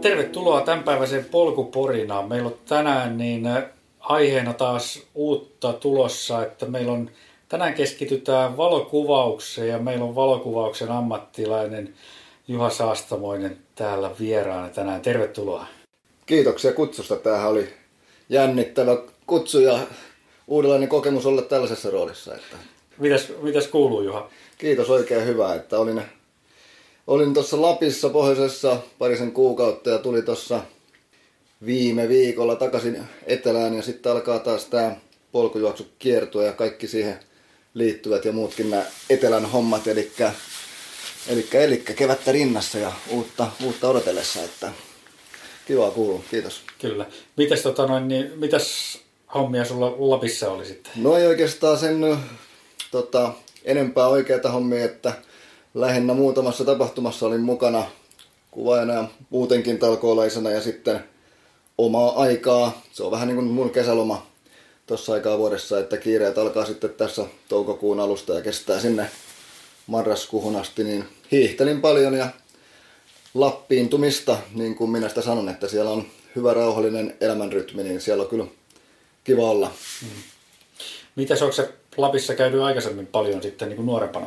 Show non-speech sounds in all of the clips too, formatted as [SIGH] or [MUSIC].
Tervetuloa tämänpäiväiseen polkuporinaan. Meillä on tänään niin äh, aiheena taas uutta tulossa, että meillä on tänään keskitytään valokuvaukseen ja meillä on valokuvauksen ammattilainen Juha Saastamoinen täällä vieraana tänään. Tervetuloa. Kiitoksia kutsusta. Tämähän oli jännittävä kutsu ja uudenlainen kokemus olla tällaisessa roolissa. Että... Mitäs, mitäs kuuluu Juha? Kiitos oikein hyvä, että olin, olin tuossa Lapissa pohjoisessa parisen kuukautta ja tuli tuossa viime viikolla takaisin etelään ja sitten alkaa taas tämä polkujuoksu kiertua ja kaikki siihen liittyvät ja muutkin nämä etelän hommat, eli Eli, eli kevättä rinnassa ja uutta, uutta odotellessa, että kiva kuuluu, kiitos. Kyllä. Mitäs, tota noin, niin, mitäs hommia sulla Lapissa oli sitten? No ei oikeastaan sen tota, enempää oikeita hommia, että lähinnä muutamassa tapahtumassa olin mukana kuvaajana ja muutenkin talkoolaisena ja sitten omaa aikaa. Se on vähän niin kuin mun kesäloma tuossa aikaa vuodessa, että kiireet alkaa sitten tässä toukokuun alusta ja kestää sinne marraskuuhun asti, niin hiihtelin paljon ja lappiintumista, niin kuin minä sitä sanon, että siellä on hyvä rauhallinen elämänrytmi, niin siellä on kyllä kiva olla. Mm. Mitäs onko se Lapissa käynyt aikaisemmin paljon sitten niin kuin nuorempana?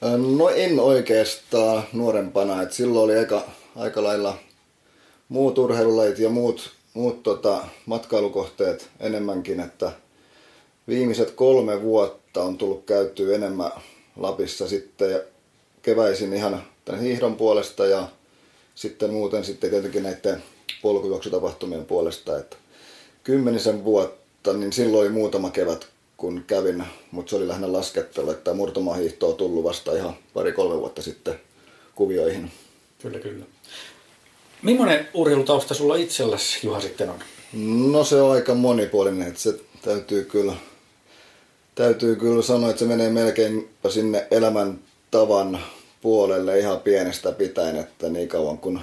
No en oikeastaan nuorempana, että silloin oli aika, aika lailla muut urheilulajit ja muut, muut tota, matkailukohteet enemmänkin, että viimeiset kolme vuotta on tullut käytyä enemmän Lapissa sitten keväisin ihan tämän hiihdon puolesta ja sitten muuten sitten tietenkin näiden polkujuoksutapahtumien puolesta, että kymmenisen vuotta, niin silloin oli muutama kevät, kun kävin, mutta se oli lähinnä laskettelu, että murtomahiihto on tullut vasta ihan pari-kolme vuotta sitten kuvioihin. Kyllä, kyllä. Millainen urheilutausta sulla itselläsi, Juha, sitten on? No se on aika monipuolinen, että se täytyy kyllä, täytyy kyllä sanoa, että se menee melkein sinne elämäntavan puolelle ihan pienestä pitäen, että niin kauan kun,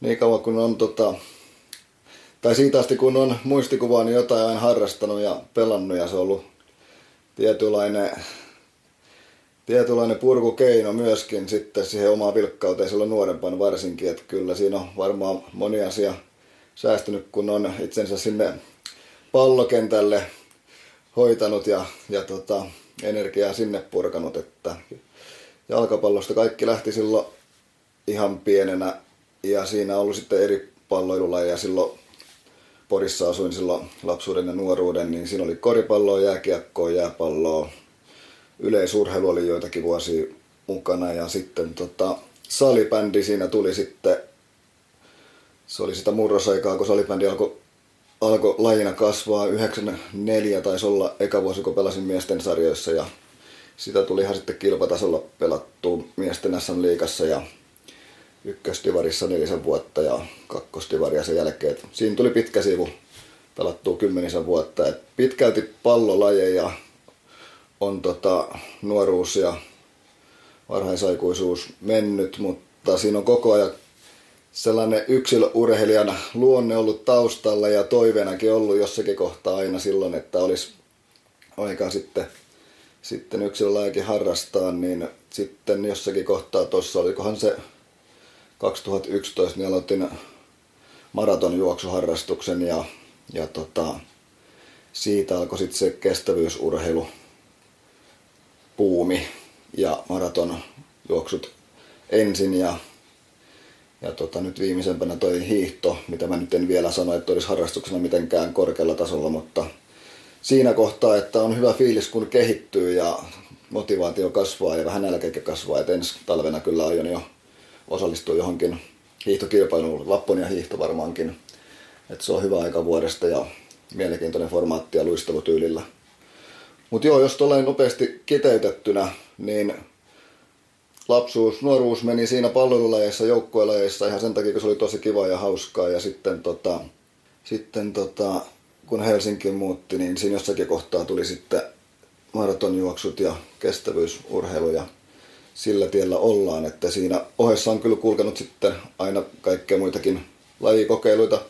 niin kauan kun on tota, tai siitä asti kun on muistikuvaa, niin jotain aina harrastanut ja pelannut ja se on ollut tietynlainen, tietynlainen purkukeino myöskin sitten siihen omaan vilkkauteen silloin nuorempana varsinkin, että kyllä siinä on varmaan moni asia säästynyt, kun on itsensä sinne pallokentälle hoitanut ja, ja tota, energiaa sinne purkanut, että jalkapallosta kaikki lähti silloin ihan pienenä ja siinä on ollut sitten eri palloilulajeja silloin Porissa asuin silloin lapsuuden ja nuoruuden, niin siinä oli koripalloa, jääkiekkoa, jääpalloa. Yleisurheilu oli joitakin vuosia mukana ja sitten tota, salibändi siinä tuli sitten, se oli sitä murrosaikaa, kun salibändi alkoi alko lajina kasvaa. 94 taisi olla eka vuosi, kun pelasin miesten sarjoissa ja sitä tuli ihan sitten kilpatasolla pelattua miesten SM liikassa ja ykköstivarissa nelisen vuotta ja kakkostivaria sen jälkeen. Et siinä tuli pitkä sivu pelattua kymmenisen vuotta. Et pitkälti pallolajeja on tota, nuoruus ja varhaisaikuisuus mennyt, mutta siinä on koko ajan sellainen yksilöurheilijana luonne ollut taustalla ja toiveenakin ollut jossakin kohtaa aina silloin, että olisi aika sitten, sitten yksilölajikin harrastaa, niin sitten jossakin kohtaa tuossa, olikohan se 2011 niin aloitin maratonjuoksuharrastuksen ja, ja tota, siitä alkoi sitten se kestävyysurheilu puumi ja maratonjuoksut ensin ja, ja tota, nyt viimeisempänä toi hiihto, mitä mä nyt en vielä sano, että olisi harrastuksena mitenkään korkealla tasolla, mutta siinä kohtaa, että on hyvä fiilis kun kehittyy ja motivaatio kasvaa ja vähän nälkäkin kasvaa, että ensi talvena kyllä aion jo osallistua johonkin hiihtokilpailuun, Lapponia hiihto varmaankin. Et se on hyvä aika vuodesta ja mielenkiintoinen formaatti ja luistelutyylillä. Mutta joo, jos tuollain nopeasti kiteytettynä, niin lapsuus, nuoruus meni siinä palvelulajeissa, joukkuelajeissa ihan sen takia, kun se oli tosi kiva ja hauskaa. Ja sitten, tota, sitten tota, kun Helsinki muutti, niin siinä jossakin kohtaa tuli sitten maratonjuoksut ja kestävyysurheilu ja sillä tiellä ollaan, että siinä ohessa on kyllä kulkenut sitten aina kaikkea muitakin lajikokeiluita.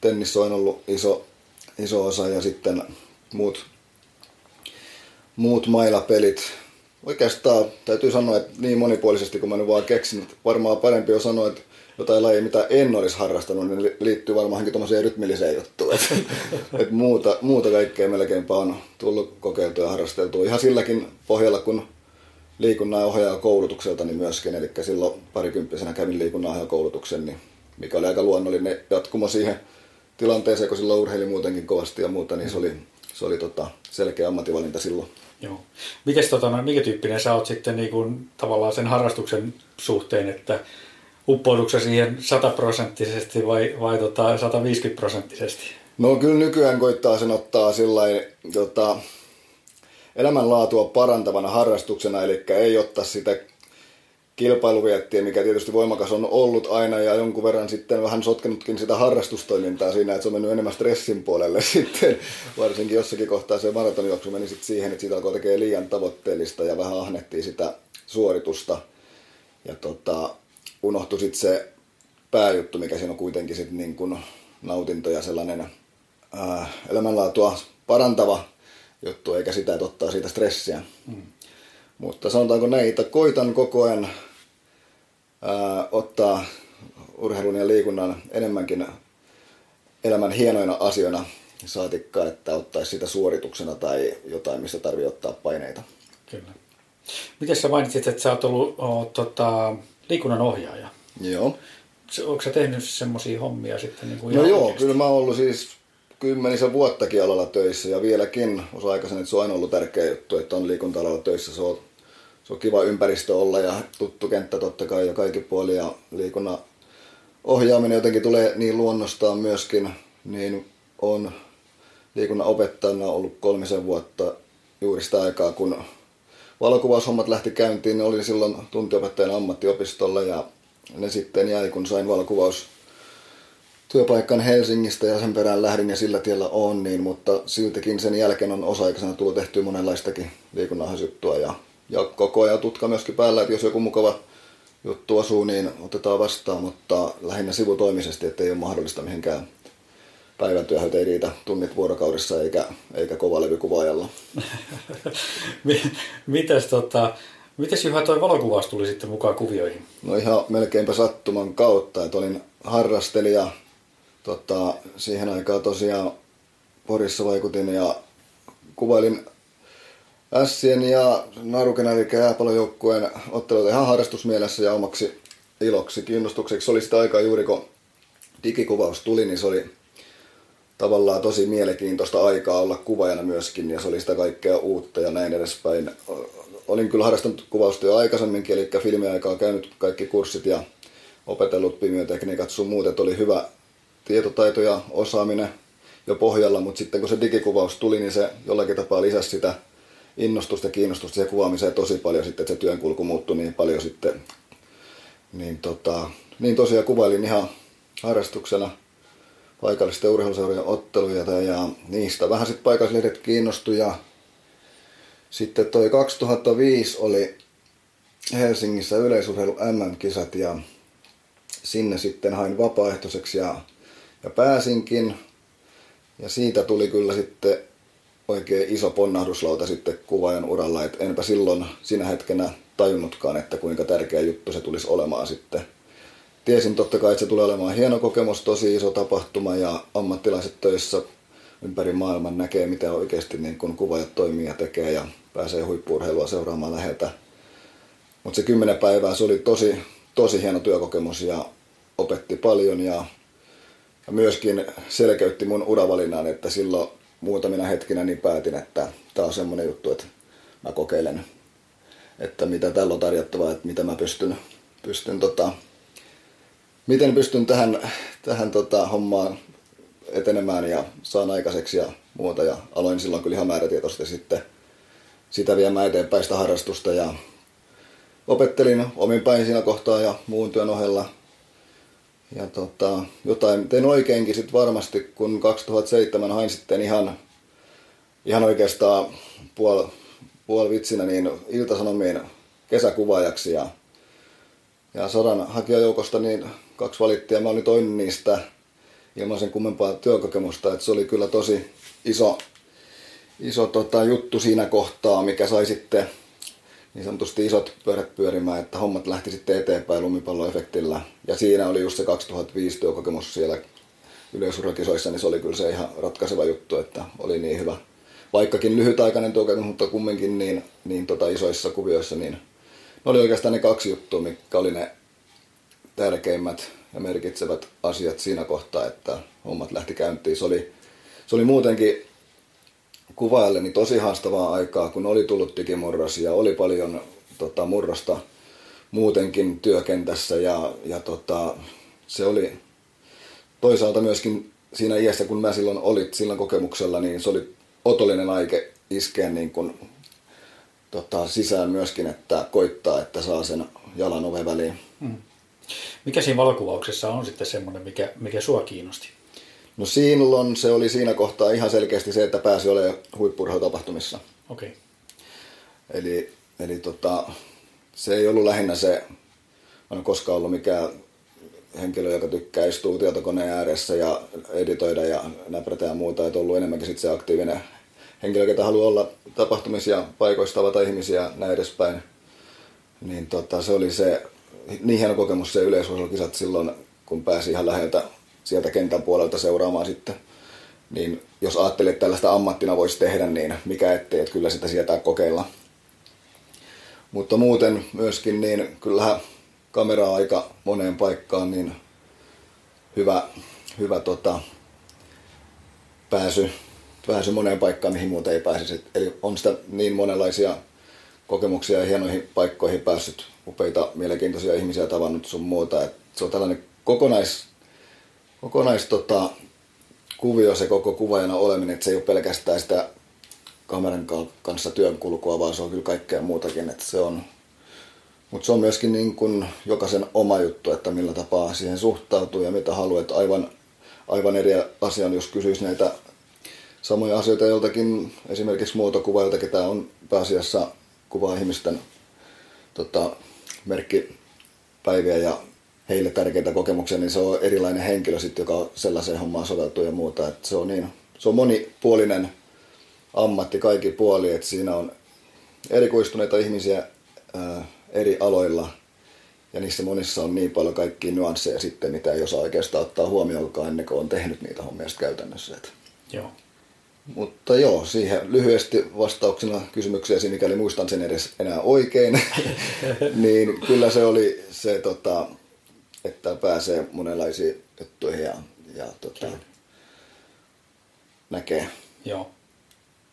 Tennis on ollut iso, iso osa ja sitten muut, muut mailapelit. Oikeastaan täytyy sanoa, että niin monipuolisesti kuin mä nyt vaan keksin, että varmaan parempi on sanoa, että jotain lajia, mitä en olisi harrastanut, niin liittyy varmaankin tuommoiseen rytmilliseen juttuun. Et, [LAUGHS] et muuta, muuta kaikkea melkeinpä on tullut kokeiltua ja harrasteltua ihan silläkin pohjalla, kun liikunnan ohjaaja koulutukselta niin myöskin. Eli silloin parikymppisenä kävin liikunnan koulutuksen, niin mikä oli aika luonnollinen jatkumo siihen tilanteeseen, kun silloin urheili muutenkin kovasti ja muuta, niin se oli, se oli tota selkeä ammattivalinta silloin. Joo. Mites, tota, mikä tyyppinen sä oot sitten niin kuin, tavallaan sen harrastuksen suhteen, että uppoudutko siihen sataprosenttisesti vai, vai tota, 150 prosenttisesti? No kyllä nykyään koittaa sen ottaa sillain, tota, elämänlaatua parantavana harrastuksena, eli ei ottaa sitä kilpailuviettiä, mikä tietysti voimakas on ollut aina ja jonkun verran sitten vähän sotkenutkin sitä harrastustoimintaa siinä, että se on mennyt enemmän stressin puolelle [LAUGHS] sitten, varsinkin jossakin kohtaa se maratonjuoksu meni sitten siihen, että siitä alkoi tekemään liian tavoitteellista ja vähän ahnettiin sitä suoritusta. Ja tota, unohtui sitten se pääjuttu, mikä siinä on kuitenkin sitten niin kuin nautinto ja sellainen ää, elämänlaatua parantava juttu, eikä sitä, että ottaa siitä stressiä. Mm. Mutta sanotaanko näin, että koitan koko ajan ää, ottaa urheilun ja liikunnan enemmänkin elämän hienoina asioina saatikka, että ottaisi sitä suorituksena tai jotain, mistä tarvii ottaa paineita. Kyllä. Miten sä mainitsit, että sä oot ollut o, tota, liikunnan ohjaaja? Joo. Onko sä tehnyt semmoisia hommia sitten? Niin kuin no joo, oikeasti? kyllä mä oon ollut siis kymmenisen vuottakin alalla töissä ja vieläkin osa aikaisemmin, että se on aina ollut tärkeä juttu, että on liikunta-alalla töissä. Se on, se on kiva ympäristö olla ja tuttu kenttä totta kai ja kaikki puoli ja liikunnan ohjaaminen jotenkin tulee niin luonnostaan myöskin, niin on liikunnan opettajana ollut kolmisen vuotta juuri sitä aikaa, kun valokuvaushommat lähti käyntiin, niin olin silloin tuntiopettajana ammattiopistolla ja ne sitten jäi, kun sain valokuvaus työpaikan Helsingistä ja sen perään lähdin ja sillä tiellä on, niin, mutta siltikin sen jälkeen on osa-aikaisena tullut tehtyä monenlaistakin liikunnanhaisjuttua ja, ja koko ajan tutka myöskin päällä, että jos joku mukava juttu asuu, niin otetaan vastaan, mutta lähinnä sivutoimisesti, ettei ole mahdollista mihinkään päivän työhön ei riitä tunnit vuorokaudessa eikä, eikä kovalevykuvaajalla. [LAUGHS] Mites, tota, mites Juha toi valokuvaus tuli sitten mukaan kuvioihin? No ihan melkeinpä sattuman kautta, että olin harrastelija tota, siihen aikaan tosiaan Porissa vaikutin ja kuvailin Ässien ja Naruken eli jääpallojoukkueen otteluita ihan harrastusmielessä ja omaksi iloksi, kiinnostukseksi. Se oli sitä aikaa juuri kun digikuvaus tuli, niin se oli tavallaan tosi mielenkiintoista aikaa olla kuvaajana myöskin ja se oli sitä kaikkea uutta ja näin edespäin. Olin kyllä harrastanut kuvausta jo aikaisemminkin, eli filmiaikaa käynyt kaikki kurssit ja opetellut pimiotekniikat sun muut, että oli hyvä tietotaito ja osaaminen jo pohjalla, mutta sitten kun se digikuvaus tuli, niin se jollakin tapaa lisäsi sitä innostusta ja kiinnostusta siihen kuvaamiseen tosi paljon sitten, että se työnkulku muuttui niin paljon sitten. Niin, tota, niin tosiaan kuvailin ihan harrastuksena paikallisten urheiluseurojen otteluja ja niistä vähän sitten paikallislehdet kiinnostui ja sitten toi 2005 oli Helsingissä yleisurheilu MM-kisat ja sinne sitten hain vapaaehtoiseksi ja ja pääsinkin. Ja siitä tuli kyllä sitten oikein iso ponnahduslauta sitten kuvaajan uralla, että enpä silloin sinä hetkenä tajunnutkaan, että kuinka tärkeä juttu se tulisi olemaan sitten. Tiesin totta kai, että se tulee olemaan hieno kokemus, tosi iso tapahtuma ja ammattilaiset töissä ympäri maailman näkee, mitä oikeasti niin kun kuvaajat toimii ja tekee ja pääsee huippuurheilua seuraamaan läheltä. Mutta se kymmenen päivää, se oli tosi, tosi hieno työkokemus ja opetti paljon ja ja myöskin selkeytti mun uravalinnan, että silloin muutamina hetkinä niin päätin, että tämä on semmoinen juttu, että mä kokeilen, että mitä tällä on tarjottavaa, että mitä mä pystyn, pystyn tota, miten pystyn tähän, tähän tota, hommaan etenemään ja saan aikaiseksi ja muuta. Ja aloin silloin kyllä ihan määrätietoisesti sitten sitä viemään eteenpäin sitä harrastusta ja opettelin omin päin siinä kohtaa ja muun työn ohella ja tota, jotain tein oikeinkin sitten varmasti, kun 2007 hain sitten ihan, ihan oikeastaan puol, puol vitsinä niin iltasanomiin kesäkuvaajaksi ja, ja sodan hakijajoukosta niin kaksi valittia. Mä olin toinen niistä ilman sen kummempaa työkokemusta, että se oli kyllä tosi iso, iso tota, juttu siinä kohtaa, mikä sai sitten niin sanotusti isot pyörät pyörimään, että hommat lähti sitten eteenpäin lumipalloefektillä. Ja siinä oli just se 2005 työkokemus siellä yleisurhekisoissa, niin se oli kyllä se ihan ratkaiseva juttu, että oli niin hyvä. Vaikkakin lyhytaikainen työkokemus, mutta kumminkin niin, niin tota isoissa kuvioissa, niin ne oli oikeastaan ne kaksi juttua, mitkä oli ne tärkeimmät ja merkitsevät asiat siinä kohtaa, että hommat lähti käyntiin. Se oli, se oli muutenkin kuvailleni tosi haastavaa aikaa, kun oli tullut digimurros ja oli paljon tota, murrosta muutenkin työkentässä ja, ja tota, se oli toisaalta myöskin siinä iässä, kun mä silloin olit silloin kokemuksella, niin se oli otollinen aike iskeä niin kuin, tota, sisään myöskin, että koittaa, että saa sen jalan oven väliin. Hmm. Mikä siinä valokuvauksessa on sitten semmoinen, mikä, mikä sua kiinnosti? No silloin se oli siinä kohtaa ihan selkeästi se, että pääsi olemaan huippurheilutapahtumissa. Okei. Okay. Eli, eli tota, se ei ollut lähinnä se, on koskaan ollut mikään henkilö, joka tykkää istua tietokoneen ääressä ja editoida ja näprätä ja muuta, että ollut enemmänkin sit se aktiivinen henkilö, joka haluaa olla tapahtumisia ja paikoista tavata ihmisiä ja näin edespäin. Niin tota, se oli se niin hieno kokemus se yleisurheilukisat silloin, kun pääsi ihan läheltä sieltä kentän puolelta seuraamaan sitten. Niin jos ajattelee, että tällaista ammattina voisi tehdä, niin mikä ettei, että kyllä sitä sietää kokeilla. Mutta muuten myöskin, niin kyllähän kamera aika moneen paikkaan, niin hyvä, hyvä tota, pääsy, pääsy moneen paikkaan, mihin muuten ei pääsisi. Eli on sitä niin monenlaisia kokemuksia ja hienoihin paikkoihin päässyt, upeita, mielenkiintoisia ihmisiä tavannut sun muuta. Et se on tällainen kokonais kokonais tota, kuvio se koko kuvaajana oleminen, että se ei ole pelkästään sitä kameran kanssa työnkulkua, vaan se on kyllä kaikkea muutakin. Että se on, mutta se on myöskin niin kuin jokaisen oma juttu, että millä tapaa siihen suhtautuu ja mitä haluaa. Aivan, aivan eri asia jos kysyisi näitä samoja asioita joltakin, esimerkiksi muotokuvailta, ketä on pääasiassa kuvaa ihmisten tota, merkkipäiviä ja heille tärkeitä kokemuksia, niin se on erilainen henkilö sitten, joka sellaiseen hommaan soveltuu ja muuta. Et se on niin, se on monipuolinen ammatti kaikki puoli, että siinä on erikoistuneita ihmisiä ää, eri aloilla ja niissä monissa on niin paljon kaikkia nyansseja sitten, mitä ei osaa oikeastaan ottaa huomioon ennen kuin on tehnyt niitä hommia käytännössä. Joo. Mutta joo, siihen lyhyesti vastauksena kysymykseesi, mikäli muistan sen edes enää oikein, [LAUGHS] niin kyllä se oli se tota, että pääsee monenlaisiin juttuihin ja, ja tota, näkee. Joo.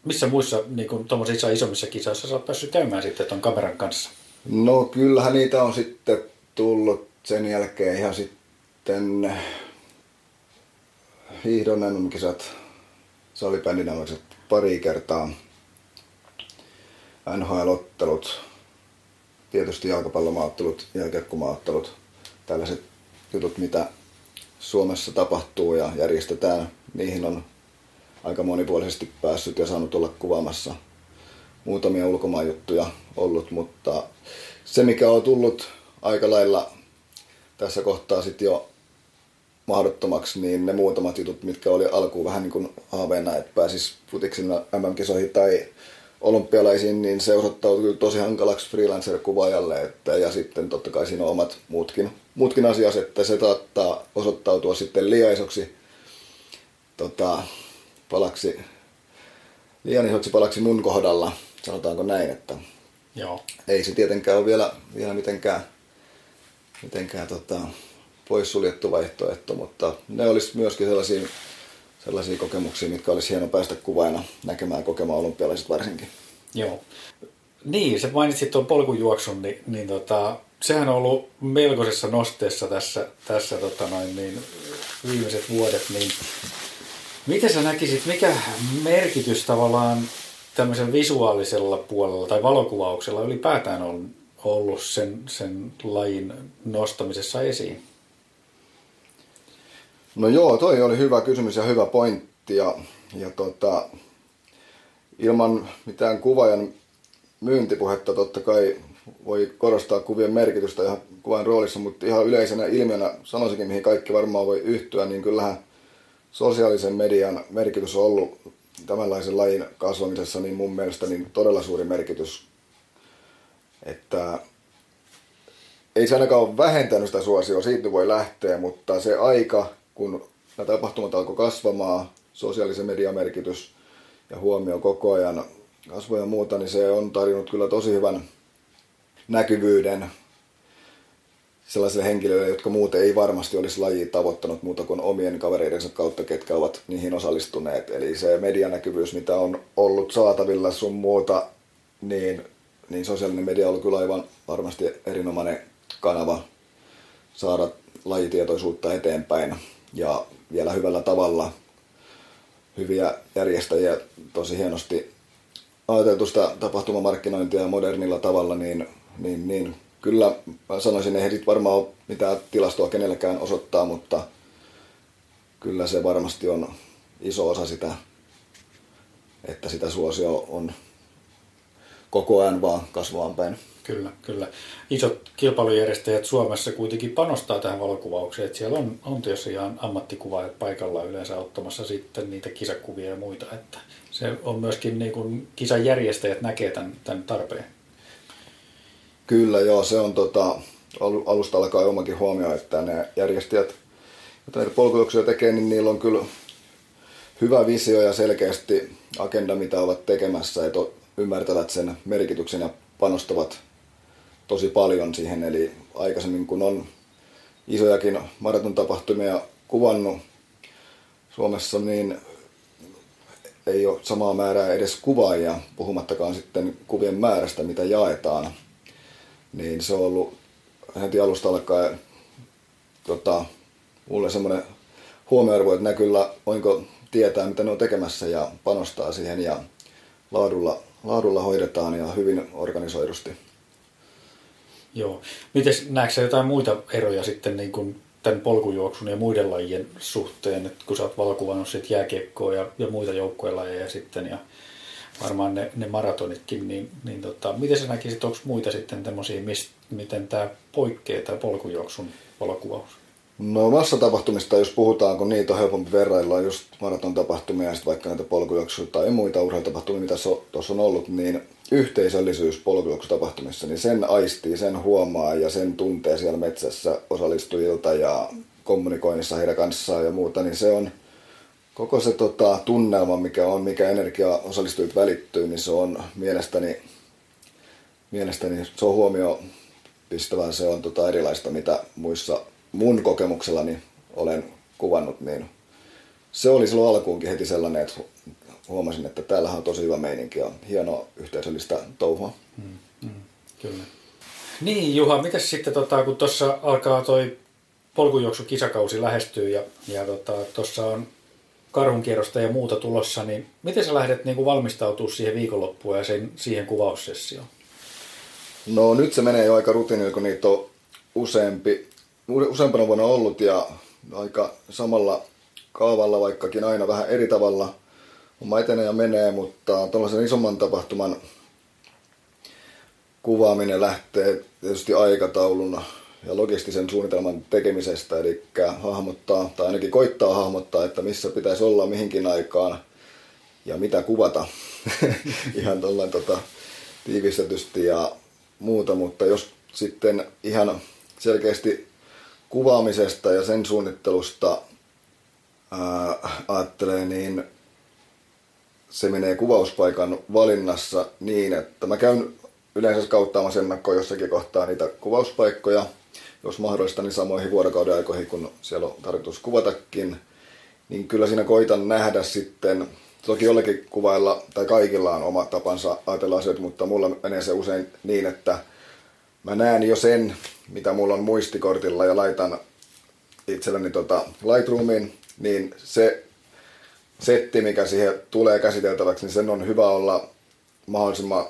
Missä muissa niin kuin, isommissa kisoissa sä oot päässyt käymään sitten tuon kameran kanssa? No kyllähän niitä on sitten tullut sen jälkeen ihan sitten hiihdon kisat salibändinämöiset pari kertaa. NHL-ottelut, tietysti jalkapallomaattelut, jälkiekkumaattelut tällaiset jutut, mitä Suomessa tapahtuu ja järjestetään, niihin on aika monipuolisesti päässyt ja saanut olla kuvaamassa muutamia ulkomaan juttuja ollut, mutta se mikä on tullut aika lailla tässä kohtaa sitten jo mahdottomaksi, niin ne muutamat jutut, mitkä oli alkuun vähän niin kuin haaveena, että pääsis futiksilla MM-kisoihin tai olympialaisiin, niin se osoittautui tosi hankalaksi freelancer-kuvaajalle, että, ja sitten totta kai siinä on omat muutkin, muutkin asiat, että se saattaa osoittautua sitten liian isoksi tota, palaksi, liian isoksi palaksi mun kohdalla, sanotaanko näin, että Joo. ei se tietenkään ole vielä, vielä mitenkään, mitenkään tota, poissuljettu vaihtoehto, mutta ne olisi myöskin sellaisia sellaisia kokemuksia, mitkä olisi hieno päästä kuvaina näkemään kokemaan olympialaiset varsinkin. Joo. Niin, se mainitsit tuon polkujuoksun, niin, niin tota, sehän on ollut melkoisessa nosteessa tässä, tässä tota noin, niin, viimeiset vuodet, niin miten sä näkisit, mikä merkitys tavallaan tämmöisen visuaalisella puolella tai valokuvauksella ylipäätään on ollut sen, sen lajin nostamisessa esiin? No joo, toi oli hyvä kysymys ja hyvä pointti. Ja, ja tota, ilman mitään kuvajan myyntipuhetta totta kai voi korostaa kuvien merkitystä ihan kuvan roolissa, mutta ihan yleisenä ilmiönä sanoisinkin, mihin kaikki varmaan voi yhtyä, niin kyllähän sosiaalisen median merkitys on ollut tämänlaisen lajin kasvamisessa, niin mun mielestä niin todella suuri merkitys. että ei se ainakaan ole vähentänyt sitä suosioa, siitä voi lähteä, mutta se aika, kun nämä tapahtumat alkoi kasvamaan, sosiaalisen median merkitys ja huomio koko ajan kasvoja ja muuta, niin se on tarjonnut kyllä tosi hyvän näkyvyyden sellaisille henkilöille, jotka muuten ei varmasti olisi laji tavoittanut muuta kuin omien kavereidensa kautta, ketkä ovat niihin osallistuneet. Eli se medianäkyvyys, mitä on ollut saatavilla sun muuta, niin, niin sosiaalinen media on kyllä aivan varmasti erinomainen kanava saada lajitietoisuutta eteenpäin ja vielä hyvällä tavalla hyviä järjestäjiä tosi hienosti ajateltu sitä tapahtumamarkkinointia modernilla tavalla, niin, niin, niin kyllä mä sanoisin, ei sit varmaan ole mitään tilastoa kenellekään osoittaa, mutta kyllä se varmasti on iso osa sitä, että sitä suosio on koko ajan vaan kasvaan päin. Kyllä, kyllä. Isot kilpailujärjestäjät Suomessa kuitenkin panostaa tähän valokuvaukseen, että siellä on, on tosiaan ammattikuvaajat paikalla yleensä ottamassa sitten niitä kisakuvia ja muita, että se on myöskin niin kuin kisan järjestäjät näkee tämän, tämän tarpeen. Kyllä joo, se on tota, alusta alkaa omakin huomio, että ne järjestäjät, jotka näitä polkujuoksuja tekee, niin niillä on kyllä hyvä visio ja selkeästi agenda, mitä ovat tekemässä, että ymmärtävät sen merkityksen ja panostavat tosi paljon siihen. Eli aikaisemmin kun on isojakin maraton tapahtumia kuvannut Suomessa, niin ei ole samaa määrää edes kuvaajia, puhumattakaan sitten kuvien määrästä, mitä jaetaan. Niin se on ollut heti alusta alkaen tota, mulle semmoinen huomioarvo, että ne kyllä voinko tietää, mitä ne on tekemässä ja panostaa siihen ja laadulla, laadulla hoidetaan ja hyvin organisoidusti. Joo. Miten näetkö jotain muita eroja sitten niin kuin tämän polkujuoksun ja muiden lajien suhteen, että kun sä oot valokuvannut sit jääkiekkoa ja, ja muita joukkuelajeja sitten ja varmaan ne, ne maratonitkin, niin, niin tota, miten sä näkisit, onko muita sitten tämmöisiä, miten tämä poikkeaa tämä polkujuoksun valokuvaus? No massatapahtumista, jos puhutaan, kun niitä on helpompi verrailla, just maraton tapahtumia ja vaikka näitä polkujuoksuja tai muita urheilutapahtumia, mitä tuossa on ollut, niin yhteisöllisyys polkujuoksutapahtumissa, niin sen aistii, sen huomaa ja sen tuntee siellä metsässä osallistujilta ja kommunikoinnissa heidän kanssaan ja muuta, niin se on koko se tota, tunnelma, mikä on, mikä energia osallistujilta välittyy, niin se on mielestäni, mielestäni se on huomio pistävää, se on tota, erilaista, mitä muissa mun kokemuksellani olen kuvannut, niin se oli silloin alkuunkin heti sellainen, että huomasin, että täällähän on tosi hyvä meininki ja hienoa yhteisöllistä touhua. Mm, mm, kyllä. Niin Juha, miten sitten tota, kun tuossa alkaa toi polkujuoksu kisakausi lähestyy ja, ja tuossa tota, on karhunkierrosta ja muuta tulossa, niin miten sä lähdet niin valmistautumaan siihen viikonloppuun ja sen, siihen kuvaussessioon? No nyt se menee jo aika rutiinilla, kun niitä on useampi, useampana vuonna ollut ja aika samalla kaavalla, vaikkakin aina vähän eri tavalla homma etenee ja menee, mutta tuollaisen isomman tapahtuman kuvaaminen lähtee tietysti aikataulun ja logistisen suunnitelman tekemisestä, eli hahmottaa, tai ainakin koittaa hahmottaa, että missä pitäisi olla mihinkin aikaan ja mitä kuvata. [LAUGHS] ihan tuollain tota, tiivistetysti ja muuta, mutta jos sitten ihan selkeästi kuvaamisesta ja sen suunnittelusta ää, ajattelee, niin se menee kuvauspaikan valinnassa niin, että mä käyn yleensä kauttaamassa ennakkoon jossakin kohtaa niitä kuvauspaikkoja, jos mahdollista, niin samoihin vuorokauden aikoihin, kun siellä on tarkoitus kuvatakin, niin kyllä siinä koitan nähdä sitten, toki jollekin kuvailla, tai kaikilla on oma tapansa ajatella asioita, mutta mulla menee se usein niin, että mä näen jo sen, mitä mulla on muistikortilla ja laitan itselleni tota Lightroomiin, niin se setti, mikä siihen tulee käsiteltäväksi, niin sen on hyvä olla mahdollisimman,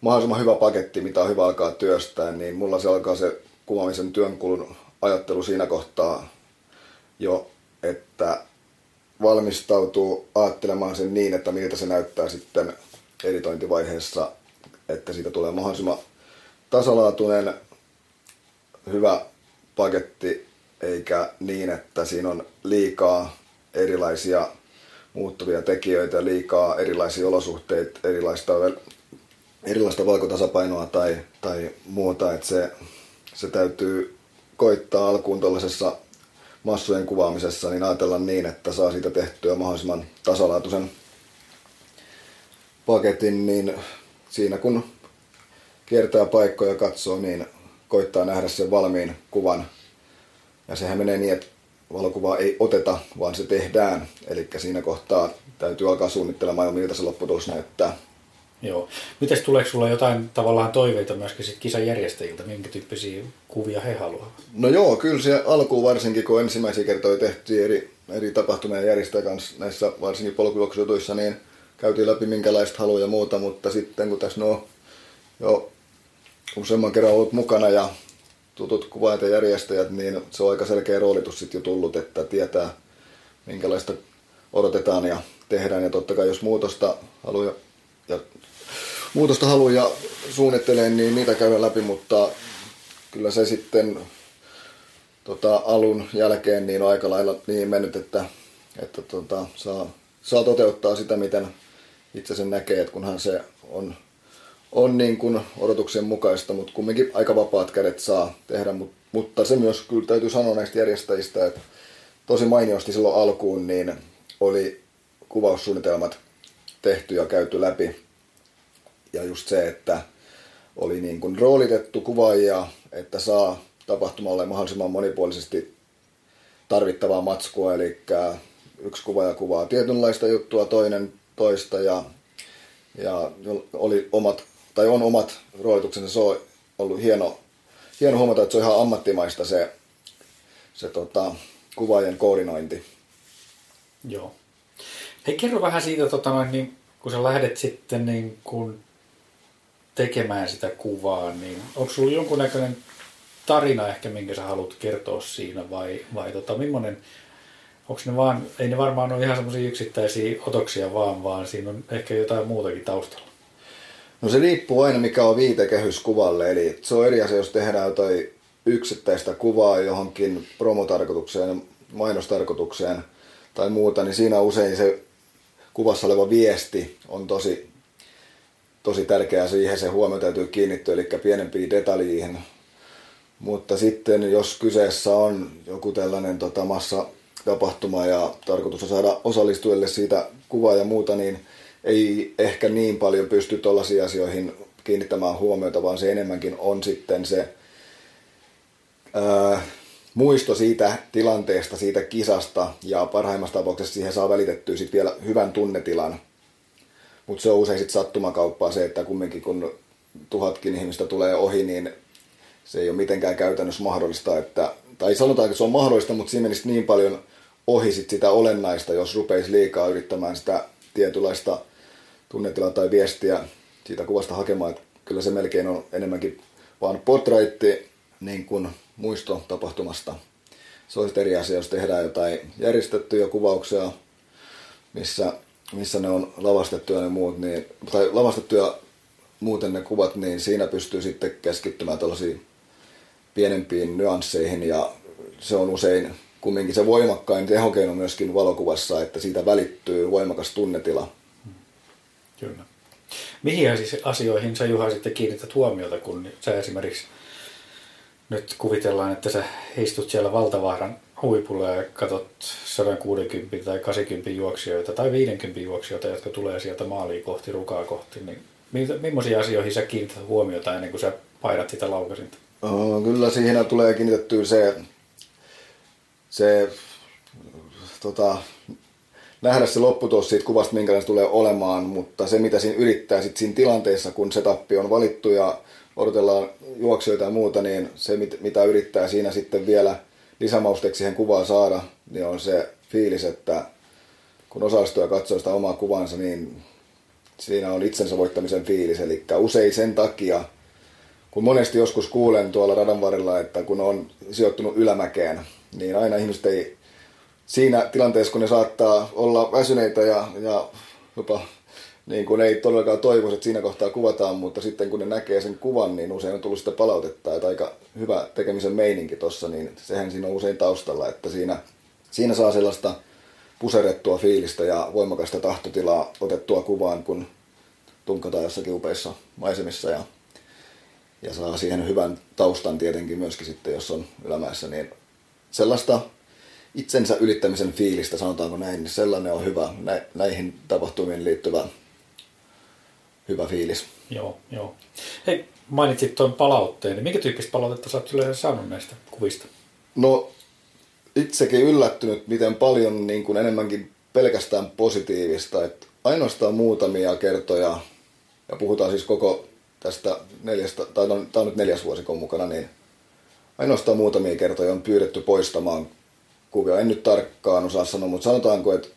mahdollisimman hyvä paketti, mitä on hyvä alkaa työstää, niin mulla se alkaa se kuvaamisen työnkulun ajattelu siinä kohtaa jo, että valmistautuu ajattelemaan sen niin, että miltä se näyttää sitten editointivaiheessa, että siitä tulee mahdollisimman tasalaatuinen, hyvä paketti, eikä niin, että siinä on liikaa erilaisia muuttuvia tekijöitä, liikaa erilaisia olosuhteita, erilaista erilaista valkotasapainoa tai, tai muuta, että se, se täytyy koittaa alkuun tuollaisessa massojen kuvaamisessa, niin ajatella niin, että saa siitä tehtyä mahdollisimman tasalaatuisen paketin, niin siinä kun kiertää paikkoja ja katsoo, niin koittaa nähdä sen valmiin kuvan. Ja sehän menee niin, että valokuvaa ei oteta, vaan se tehdään. Eli siinä kohtaa täytyy alkaa suunnittelemaan miltä se lopputulos näyttää. Joo. Miten tuleeko sulla jotain tavallaan toiveita myöskin sit kisan järjestäjiltä, minkä tyyppisiä kuvia he haluavat? No joo, kyllä se alkuun varsinkin, kun ensimmäisiä kertoja tehtiin eri, eri tapahtumien järjestäjä kanssa näissä varsinkin polkujuoksujutuissa, niin käytiin läpi minkälaista haluja ja muuta, mutta sitten kun tässä no jo useamman kerran ollut mukana ja tutut kuvaajat ja järjestäjät, niin se on aika selkeä roolitus sitten jo tullut, että tietää minkälaista odotetaan ja tehdään. Ja totta kai jos muutosta haluaa ja muutosta haluaa ja suunnittelee, niin niitä käydään läpi, mutta kyllä se sitten tota, alun jälkeen niin on aika lailla niin mennyt, että, että tota, saa, saa toteuttaa sitä, miten itse sen näkee, että kunhan se on, on niin kuin odotuksen mukaista, mutta kumminkin aika vapaat kädet saa tehdä, mutta, mutta se myös kyllä täytyy sanoa näistä järjestäjistä, että tosi mainiosti silloin alkuun niin oli kuvaussuunnitelmat tehty ja käyty läpi. Ja just se, että oli niin kuin roolitettu kuvaajia, että saa tapahtumalle mahdollisimman monipuolisesti tarvittavaa matskua, eli yksi kuvaaja kuvaa tietynlaista juttua, toinen toista ja, ja oli omat, tai on omat roolituksensa. Se on ollut hieno, hieno huomata, että se on ihan ammattimaista se, se tota, kuvaajien koordinointi. Joo. Hei, kerro vähän siitä, tota noin, niin, kun sä lähdet sitten niin kun tekemään sitä kuvaa, niin onko sulla jonkunnäköinen tarina ehkä, minkä sä haluat kertoa siinä vai, vai tota, millainen, onko ne vaan, ei ne varmaan ole ihan semmoisia yksittäisiä otoksia vaan, vaan siinä on ehkä jotain muutakin taustalla. No se riippuu aina mikä on viitekehys kuvalle, eli se on eri asia, jos tehdään jotain yksittäistä kuvaa johonkin promotarkoitukseen, mainostarkoitukseen tai muuta, niin siinä usein se kuvassa oleva viesti on tosi, tosi tärkeää, siihen se huomio täytyy kiinnittyä, eli pienempiin detaljiin. Mutta sitten jos kyseessä on joku tällainen tota, massa tapahtuma ja tarkoitus on saada osallistujille siitä kuvaa ja muuta, niin ei ehkä niin paljon pysty tuollaisiin asioihin kiinnittämään huomiota, vaan se enemmänkin on sitten se ää, muisto siitä tilanteesta, siitä kisasta ja parhaimmassa tapauksessa siihen saa välitettyä sitten vielä hyvän tunnetilan. Mutta se on usein sitten sattumakauppaa se, että kumminkin kun tuhatkin ihmistä tulee ohi, niin se ei ole mitenkään käytännössä mahdollista, että, tai sanotaan, että se on mahdollista, mutta siinä menisi niin paljon ohi sit sitä olennaista, jos rupeisi liikaa yrittämään sitä tietynlaista tunnetilaa tai viestiä siitä kuvasta hakemaan, että kyllä se melkein on enemmänkin vaan portraitti niin kuin muisto tapahtumasta. Se olisi eri asia, jos tehdään jotain järjestettyjä kuvauksia, missä, missä ne on lavastettuja ne muut, niin, tai lavastettuja muuten ne kuvat, niin siinä pystyy sitten keskittymään tällaisiin pienempiin nyansseihin ja se on usein kumminkin se voimakkain tehokeino myöskin valokuvassa, että siitä välittyy voimakas tunnetila. Kyllä. Mihin siis asioihin sä Juha sitten kiinnität huomiota, kun sä esimerkiksi nyt kuvitellaan, että sä istut siellä valtavaaran huipulla ja katsot 160 tai 80 juoksijoita tai 50 juoksijoita, jotka tulee sieltä maaliin kohti, rukaa kohti, niin millaisiin asioihin sä kiinnität huomiota ennen kuin sä painat sitä laukasinta? Oh, kyllä siihen tulee kiinnitettyä se, se tota, nähdä se lopputulos siitä kuvasta, minkälainen se tulee olemaan, mutta se mitä siinä yrittää sit siinä tilanteessa, kun se tappi on valittu ja odotellaan juoksijoita ja muuta, niin se mitä yrittää siinä sitten vielä lisämausteeksi siihen kuvaan saada, niin on se fiilis, että kun osallistuja katsoo sitä omaa kuvansa, niin siinä on itsensä voittamisen fiilis. Eli usein sen takia, kun monesti joskus kuulen tuolla radan varrella, että kun on sijoittunut ylämäkeen, niin aina ihmiset ei siinä tilanteessa, kun ne saattaa olla väsyneitä ja, ja jopa niin kuin ei todellakaan toivoisi, että siinä kohtaa kuvataan, mutta sitten kun ne näkee sen kuvan, niin usein on tullut sitä palautetta, että aika hyvä tekemisen meininki tuossa, niin sehän siinä on usein taustalla, että siinä, siinä saa sellaista puserettua fiilistä ja voimakasta tahtotilaa otettua kuvaan, kun tunkataan jossakin upeissa maisemissa ja, ja saa siihen hyvän taustan tietenkin myöskin sitten, jos on ylämäessä, niin sellaista itsensä ylittämisen fiilistä, sanotaanko näin, niin sellainen on hyvä, näihin tapahtumiin liittyvä hyvä fiilis. Joo, joo. Hei, mainitsit tuon palautteen, niin minkä tyyppistä palautetta sä oot yleensä saanut näistä kuvista? No, itsekin yllättynyt, miten paljon niin kuin enemmänkin pelkästään positiivista. Että ainoastaan muutamia kertoja, ja puhutaan siis koko tästä neljästä, tai no, tämä on nyt neljäs vuosi kun mukana, niin ainoastaan muutamia kertoja on pyydetty poistamaan kuvia. En nyt tarkkaan osaa sanoa, mutta sanotaanko, että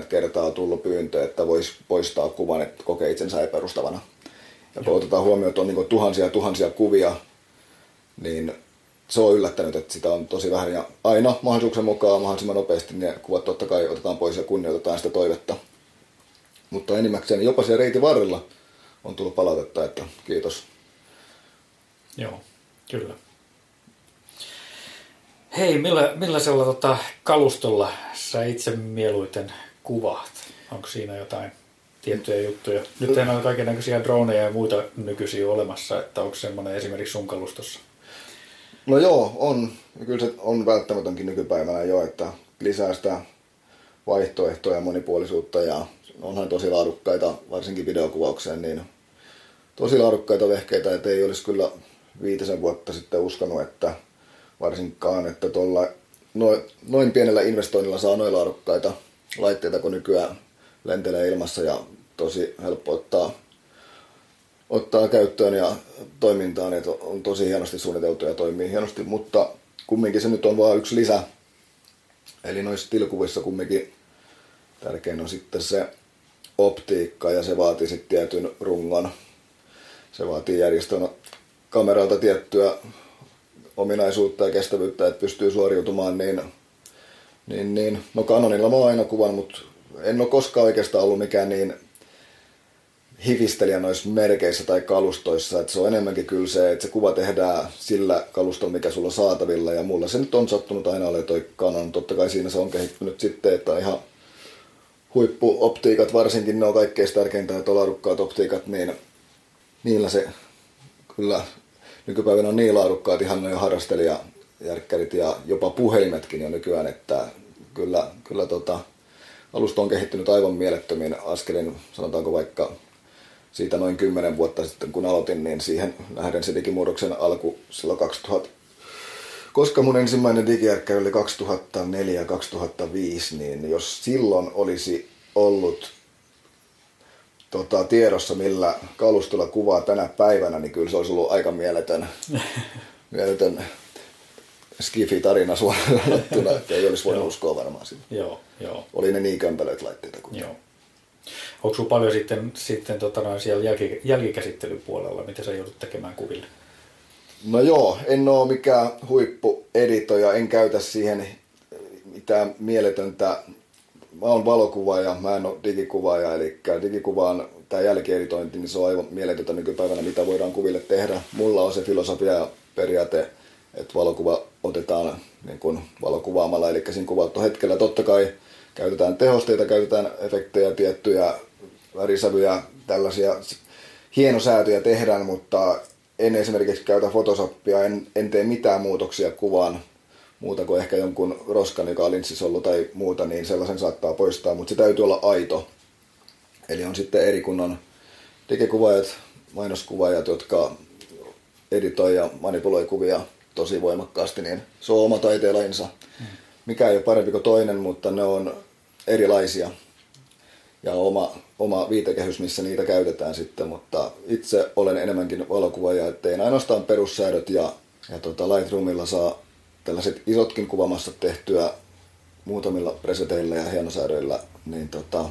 10-20 kertaa on tullut pyyntö, että voisi poistaa kuvan, että kokee itsensä epärustavana. Ja kun otetaan huomioon, että on niin tuhansia tuhansia kuvia, niin se on yllättänyt, että sitä on tosi vähän. Ja aina mahdollisuuksien mukaan mahdollisimman nopeasti ne kuvat totta kai otetaan pois ja kunnioitetaan sitä toivetta. Mutta enimmäkseen jopa siellä reitin varrella on tullut palautetta, että kiitos. Joo, kyllä. Hei, millä, millaisella tota, kalustolla sä itse mieluiten kuvaat? Onko siinä jotain tiettyjä juttuja? Nyt on kaiken näköisiä droneja ja muita nykyisiä olemassa, että onko semmoinen esimerkiksi sun kalustossa? No joo, on. Kyllä se on välttämätönkin nykypäivänä jo, että lisää sitä vaihtoehtoja ja monipuolisuutta ja onhan tosi laadukkaita, varsinkin videokuvaukseen, niin tosi laadukkaita vehkeitä, että ei olisi kyllä viitisen vuotta sitten uskonut, että varsinkaan, että tuolla noin, noin pienellä investoinnilla saa noin laadukkaita laitteita, kun nykyään lentelee ilmassa ja tosi helppo ottaa, ottaa käyttöön ja toimintaan, että on tosi hienosti suunniteltu ja toimii hienosti, mutta kumminkin se nyt on vain yksi lisä. Eli noissa tilkuvissa kumminkin tärkein on sitten se optiikka ja se vaatii sitten tietyn rungon. Se vaatii järjestelmä kameralta tiettyä ominaisuutta ja kestävyyttä, että pystyy suoriutumaan, niin, niin, niin. No Canonilla mä oon aina kuvan, mutta en ole koskaan oikeastaan ollut mikään niin hivistelijä noissa merkeissä tai kalustoissa, että se on enemmänkin kyllä se, että se kuva tehdään sillä kalustolla, mikä sulla on saatavilla, ja mulla se nyt on sattunut aina ole toi Canon, totta kai siinä se on kehittynyt sitten, että ihan huippuoptiikat varsinkin, ne on kaikkein tärkeintä, että optiikat, niin niillä se kyllä nykypäivänä on niin laadukkaat ihan noin harrastelijajärkkärit ja jopa puhelimetkin jo nykyään, että kyllä, kyllä tota, alusta on kehittynyt aivan mielettömin askelin, sanotaanko vaikka siitä noin 10 vuotta sitten kun aloitin, niin siihen nähden se digimuodoksen alku silloin 2000. Koska mun ensimmäinen digijärkkäri oli 2004-2005, niin jos silloin olisi ollut tota, tiedossa, millä kalustolla kuvaa tänä päivänä, niin kyllä se olisi ollut aika mieletön, [LAUGHS] mieletön skifi-tarina suoraan [LAUGHS] sanottuna, että ei olisi voinut uskoa varmaan sitä. Joo, joo. Oli ne niin kömpelöitä laitteita kuin. Joo. Onko sinulla paljon sitten, sitten tota noin siellä jälki, jälkikäsittelypuolella, mitä sä joudut tekemään kuville? No joo, en ole mikään huippueditoja, en käytä siihen mitään mieletöntä mä oon valokuvaaja, mä en ole digikuvaaja, eli digikuvaan tämä jälkieditointi, niin se on aivan mieletöntä nykypäivänä, mitä voidaan kuville tehdä. Mulla on se filosofia ja periaate, että valokuva otetaan niin kuin valokuvaamalla, eli siinä kuvattu hetkellä. Totta kai käytetään tehosteita, käytetään efektejä, tiettyjä värisävyjä, tällaisia hienosäätöjä tehdään, mutta en esimerkiksi käytä Photoshopia, en, en tee mitään muutoksia kuvaan muuta kuin ehkä jonkun roskan, joka on linssisollu tai muuta, niin sellaisen saattaa poistaa, mutta se täytyy olla aito. Eli on sitten eri kunnon digikuvaajat, mainoskuvaajat, jotka editoi ja manipuloi kuvia tosi voimakkaasti, niin se on oma taiteenlajinsa. Mikä ei ole parempi kuin toinen, mutta ne on erilaisia. Ja oma, oma viitekehys, missä niitä käytetään sitten, mutta itse olen enemmänkin valokuvaaja, että tein ainoastaan perussäädöt ja, ja tota Lightroomilla saa tällaiset isotkin kuvamassa tehtyä muutamilla preseteillä ja hienosäädöillä, niin tota,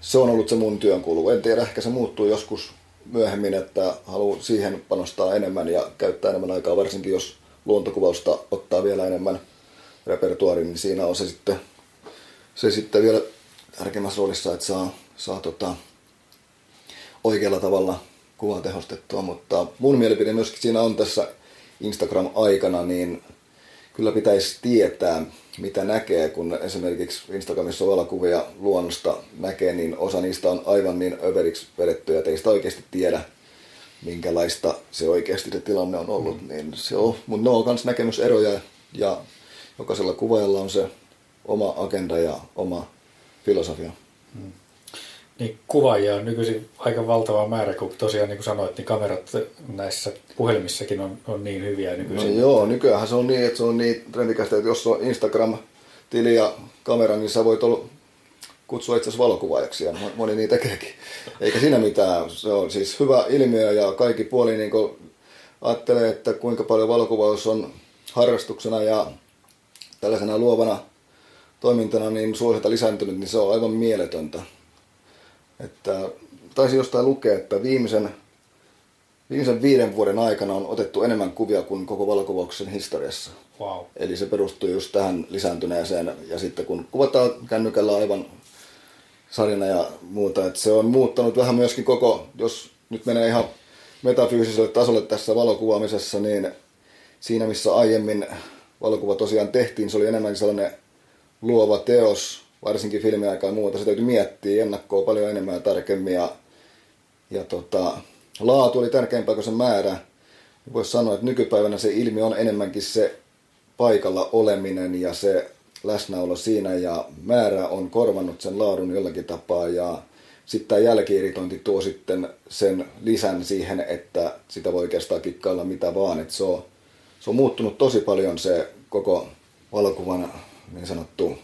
se on ollut se mun työn kulu. En tiedä, ehkä se muuttuu joskus myöhemmin, että haluan siihen panostaa enemmän ja käyttää enemmän aikaa, varsinkin jos luontokuvausta ottaa vielä enemmän repertuaariin, niin siinä on se sitten, se sitten vielä tärkeimmässä roolissa, että saa, saa tota, oikealla tavalla kuvaa tehostettua, mutta mun mielipide myöskin siinä on tässä Instagram-aikana, niin kyllä pitäisi tietää, mitä näkee, kun esimerkiksi Instagramissa valokuvia luonnosta näkee, niin osa niistä on aivan niin överiksi vedettyjä, että ei sitä oikeasti tiedä, minkälaista se oikeasti se tilanne on ollut. Mm. Niin se on, mutta ne on myös näkemyseroja ja jokaisella kuvaajalla on se oma agenda ja oma filosofia. Mm niin kuvaajia on nykyisin aika valtava määrä, kun tosiaan niin kuin sanoit, niin kamerat näissä puhelimissakin on, on niin hyviä nykyisin. No joo, nykyään se on niin, että se on niin trendikästä, että jos on Instagram-tili ja kamera, niin sä voit olla kutsua itse valokuvaajaksi ja moni niin tekeekin. Eikä siinä mitään. Se on siis hyvä ilmiö ja kaikki puoli niin ajattelee, että kuinka paljon valokuvaus on harrastuksena ja tällaisena luovana toimintana niin suosita lisääntynyt, niin se on aivan mieletöntä. Että taisi jostain lukea, että viimeisen, viimeisen viiden vuoden aikana on otettu enemmän kuvia kuin koko valokuvauksen historiassa. Wow. Eli se perustuu just tähän lisääntyneeseen. Ja sitten kun kuvataan kännykällä aivan sarjana ja muuta, että se on muuttanut vähän myöskin koko, jos nyt menee ihan metafyysiselle tasolle tässä valokuvaamisessa, niin siinä missä aiemmin valokuva tosiaan tehtiin, se oli enemmän sellainen luova teos, varsinkin filmiaikaa ja muuta, se täytyy miettiä ennakkoa paljon enemmän ja tarkemmin. Ja, ja tota, laatu oli tärkeämpää kuin se määrä. Voisi sanoa, että nykypäivänä se ilmi on enemmänkin se paikalla oleminen ja se läsnäolo siinä ja määrä on korvannut sen laadun jollakin tapaa ja sitten tämä jälkiiritointi tuo sitten sen lisän siihen, että sitä voi oikeastaan kikkailla mitä vaan. Et se, on, se on muuttunut tosi paljon se koko valokuvan niin sanottu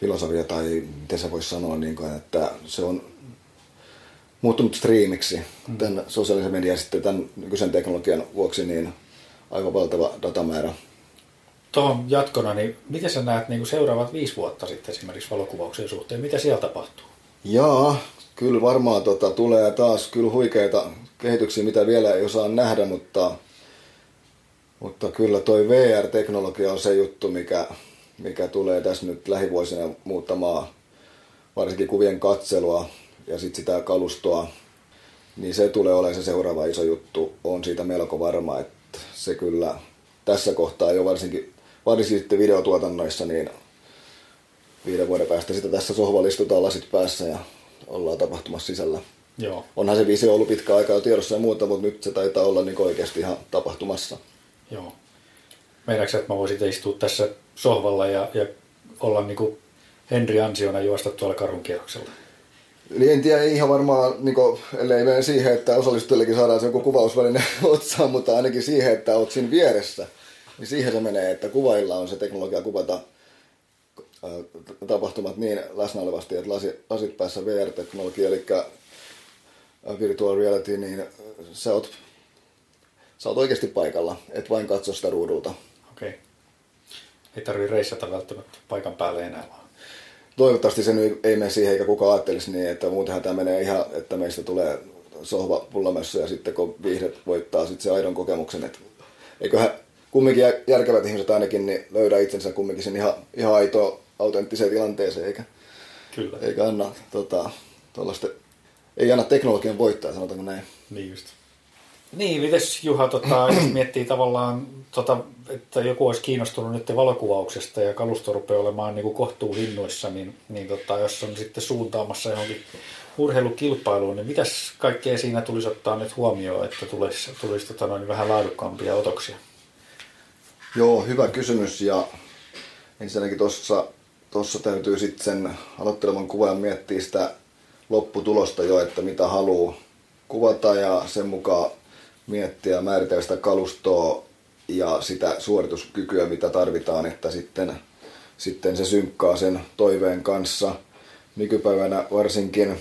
filosofia tai miten se voisi sanoa, niin kuin, että se on muuttunut striimiksi mm. tämän sosiaalisen median sitten tämän nykyisen teknologian vuoksi niin aivan valtava datamäärä. Tuohon jatkona, niin miten sä näet niin kuin seuraavat viisi vuotta sitten esimerkiksi valokuvauksen suhteen? Mitä siellä tapahtuu? Jaa, kyllä varmaan tota, tulee taas kyllä huikeita kehityksiä, mitä vielä ei osaa nähdä, mutta, mutta kyllä toi VR-teknologia on se juttu, mikä, mikä tulee tässä nyt lähivuosina muuttamaan varsinkin kuvien katselua ja sitten sitä kalustoa, niin se tulee olemaan se seuraava iso juttu. On siitä melko varma, että se kyllä tässä kohtaa jo varsinkin, varsinkin sitten videotuotannoissa, niin viiden vuoden päästä sitä tässä sohvalla istutaan lasit päässä ja ollaan tapahtumassa sisällä. Joo. Onhan se visio ollut pitkä aikaa jo tiedossa ja muuta, mutta nyt se taitaa olla niin oikeasti ihan tapahtumassa. Joo. Meinaatko että mä voisin istua tässä sohvalla ja, ja olla niin kuin Henri Ansiona juosta tuolla karunkierroksella? Niin en tiedä, ihan varmaan, niin kuin, ellei mene siihen, että osallistujillekin saadaan se joku kuvausväline [LAUGHS] otsaan, mutta ainakin siihen, että olet siinä vieressä, niin siihen se menee, että kuvailla on se teknologia kuvata tapahtumat niin läsnä olevasti, että lasit, lasit päässä VR-teknologia, eli virtual reality, niin sä oot, sä oot oikeasti paikalla, et vain katso sitä ruudulta. Okei. Okay. Ei tarvitse reissata välttämättä paikan päälle enää vaan. Toivottavasti se nyt ei mene siihen, eikä kukaan ajattelisi niin, että muutenhan tämä menee ihan, että meistä tulee sohva pullamessa ja sitten kun viihdet voittaa sitten se aidon kokemuksen, että eiköhän kumminkin järkevät ihmiset ainakin niin löydä itsensä kumminkin sen ihan, ihan aitoa autenttiseen tilanteeseen, eikä, Kyllä. eikä anna tota, ei anna teknologian voittaa, sanotaanko näin. Niin just. Niin, mites Juha, tota, jos [CLEARS THROAT] miettii tavallaan, tota, että joku olisi kiinnostunut nyt valokuvauksesta ja kalusto rupeaa olemaan niin kohtuu hinnoissa, niin, niin tota, jos on sitten suuntaamassa johonkin urheilukilpailuun, niin mitäs kaikkea siinä tulisi ottaa nyt huomioon, että tulisi, tulisi tota, noin vähän laadukkaampia otoksia? Joo, hyvä kysymys ja ensinnäkin tuossa tossa täytyy sitten sen aloittelevan kuvan miettiä sitä lopputulosta jo, että mitä haluaa kuvata ja sen mukaan miettiä ja määritellä sitä kalustoa ja sitä suorituskykyä, mitä tarvitaan, että sitten, sitten se synkkaa sen toiveen kanssa. Nykypäivänä varsinkin,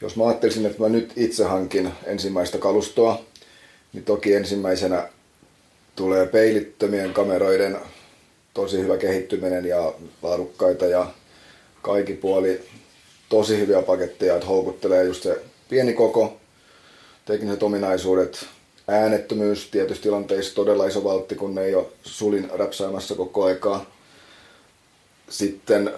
jos mä ajattelisin, että mä nyt itse hankin ensimmäistä kalustoa, niin toki ensimmäisenä tulee peilittömien kameroiden tosi hyvä kehittyminen ja laadukkaita ja kaikki puoli tosi hyviä paketteja, että houkuttelee just se pieni koko, tekniset ominaisuudet, äänettömyys tietysti tilanteissa todella iso valtti, kun ne ei ole sulin räpsäämässä koko aikaa. Sitten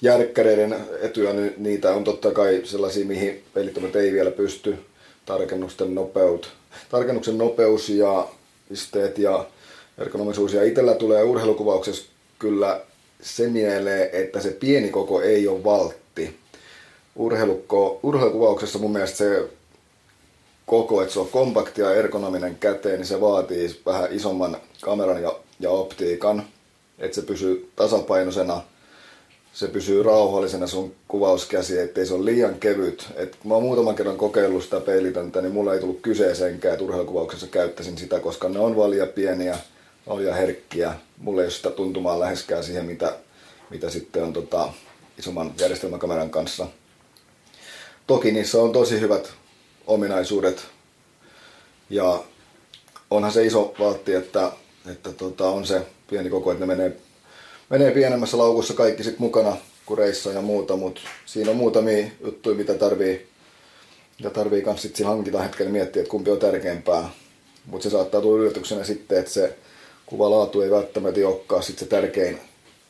järkkäreiden etuja, niitä on totta kai sellaisia, mihin pelittömät ei vielä pysty. Tarkennusten nopeut, tarkennuksen nopeus ja pisteet ja ergonomisuus. Ja itsellä tulee urheilukuvauksessa kyllä se mieleen, että se pieni koko ei ole valtti. Urheilukko, urheilukuvauksessa mun mielestä se koko, että se on kompakti ja ergonominen käteen, niin se vaatii vähän isomman kameran ja, ja optiikan, että se pysyy tasapainoisena, se pysyy rauhallisena sun kuvauskäsi, ettei se ole liian kevyt. Et kun mä oon muutaman kerran kokeillut sitä peilitöntä, niin mulla ei tullut kyseeseenkään, että urheilukuvauksessa käyttäisin sitä, koska ne on valia pieniä, on herkkiä. Mulla ei ole sitä tuntumaan läheskään siihen, mitä, mitä sitten on tota, isomman järjestelmäkameran kanssa. Toki niissä on tosi hyvät ominaisuudet. Ja onhan se iso valtti, että, että tota, on se pieni koko, että ne menee, menee pienemmässä laukussa kaikki sit mukana kureissa ja muuta, mutta siinä on muutamia juttuja, mitä tarvii, mitä tarvii kans sit hankita hetkellä miettiä, että kumpi on tärkeämpää. Mutta se saattaa tulla yllätyksenä sitten, että se kuvalaatu ei välttämättä olekaan sit se tärkein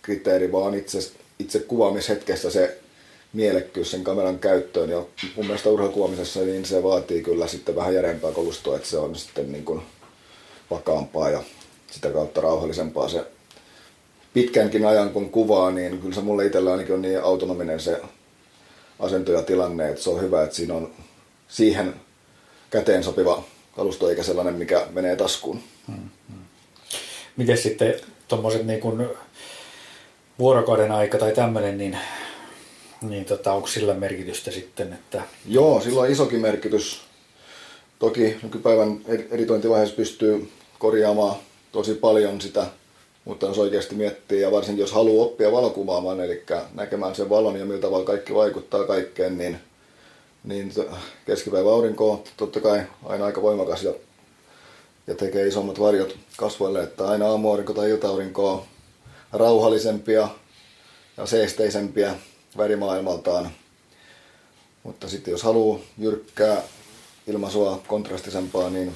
kriteeri, vaan itse, itse kuvaamishetkessä se mielekkyys sen kameran käyttöön. Ja mun mielestä urheilukuvaamisessa niin se vaatii kyllä sitten vähän järempää kolustoa, että se on sitten niin kuin vakaampaa ja sitä kautta rauhallisempaa se pitkänkin ajan kun kuvaa, niin kyllä se mulle itsellä ainakin on niin autonominen se asento ja tilanne, että se on hyvä, että siinä on siihen käteen sopiva kalusto eikä sellainen, mikä menee taskuun. Hmm, hmm. Miten sitten tuommoiset niin vuorokauden aika tai tämmöinen, niin niin tota, onko sillä merkitystä sitten? Että... Joo, sillä on isokin merkitys. Toki nykypäivän editointivaiheessa pystyy korjaamaan tosi paljon sitä, mutta jos oikeasti miettii ja varsinkin jos haluaa oppia valokuvaamaan, eli näkemään sen valon ja miltä tavalla kaikki vaikuttaa kaikkeen, niin, niin keskipäivä aurinko on totta kai aina aika voimakas ja, ja tekee isommat varjot kasvoille, että aina aamuaurinko tai ilta-aurinko on rauhallisempia ja seesteisempiä värimaailmaltaan. Mutta sitten jos haluaa jyrkkää ilmaisua kontrastisempaa, niin,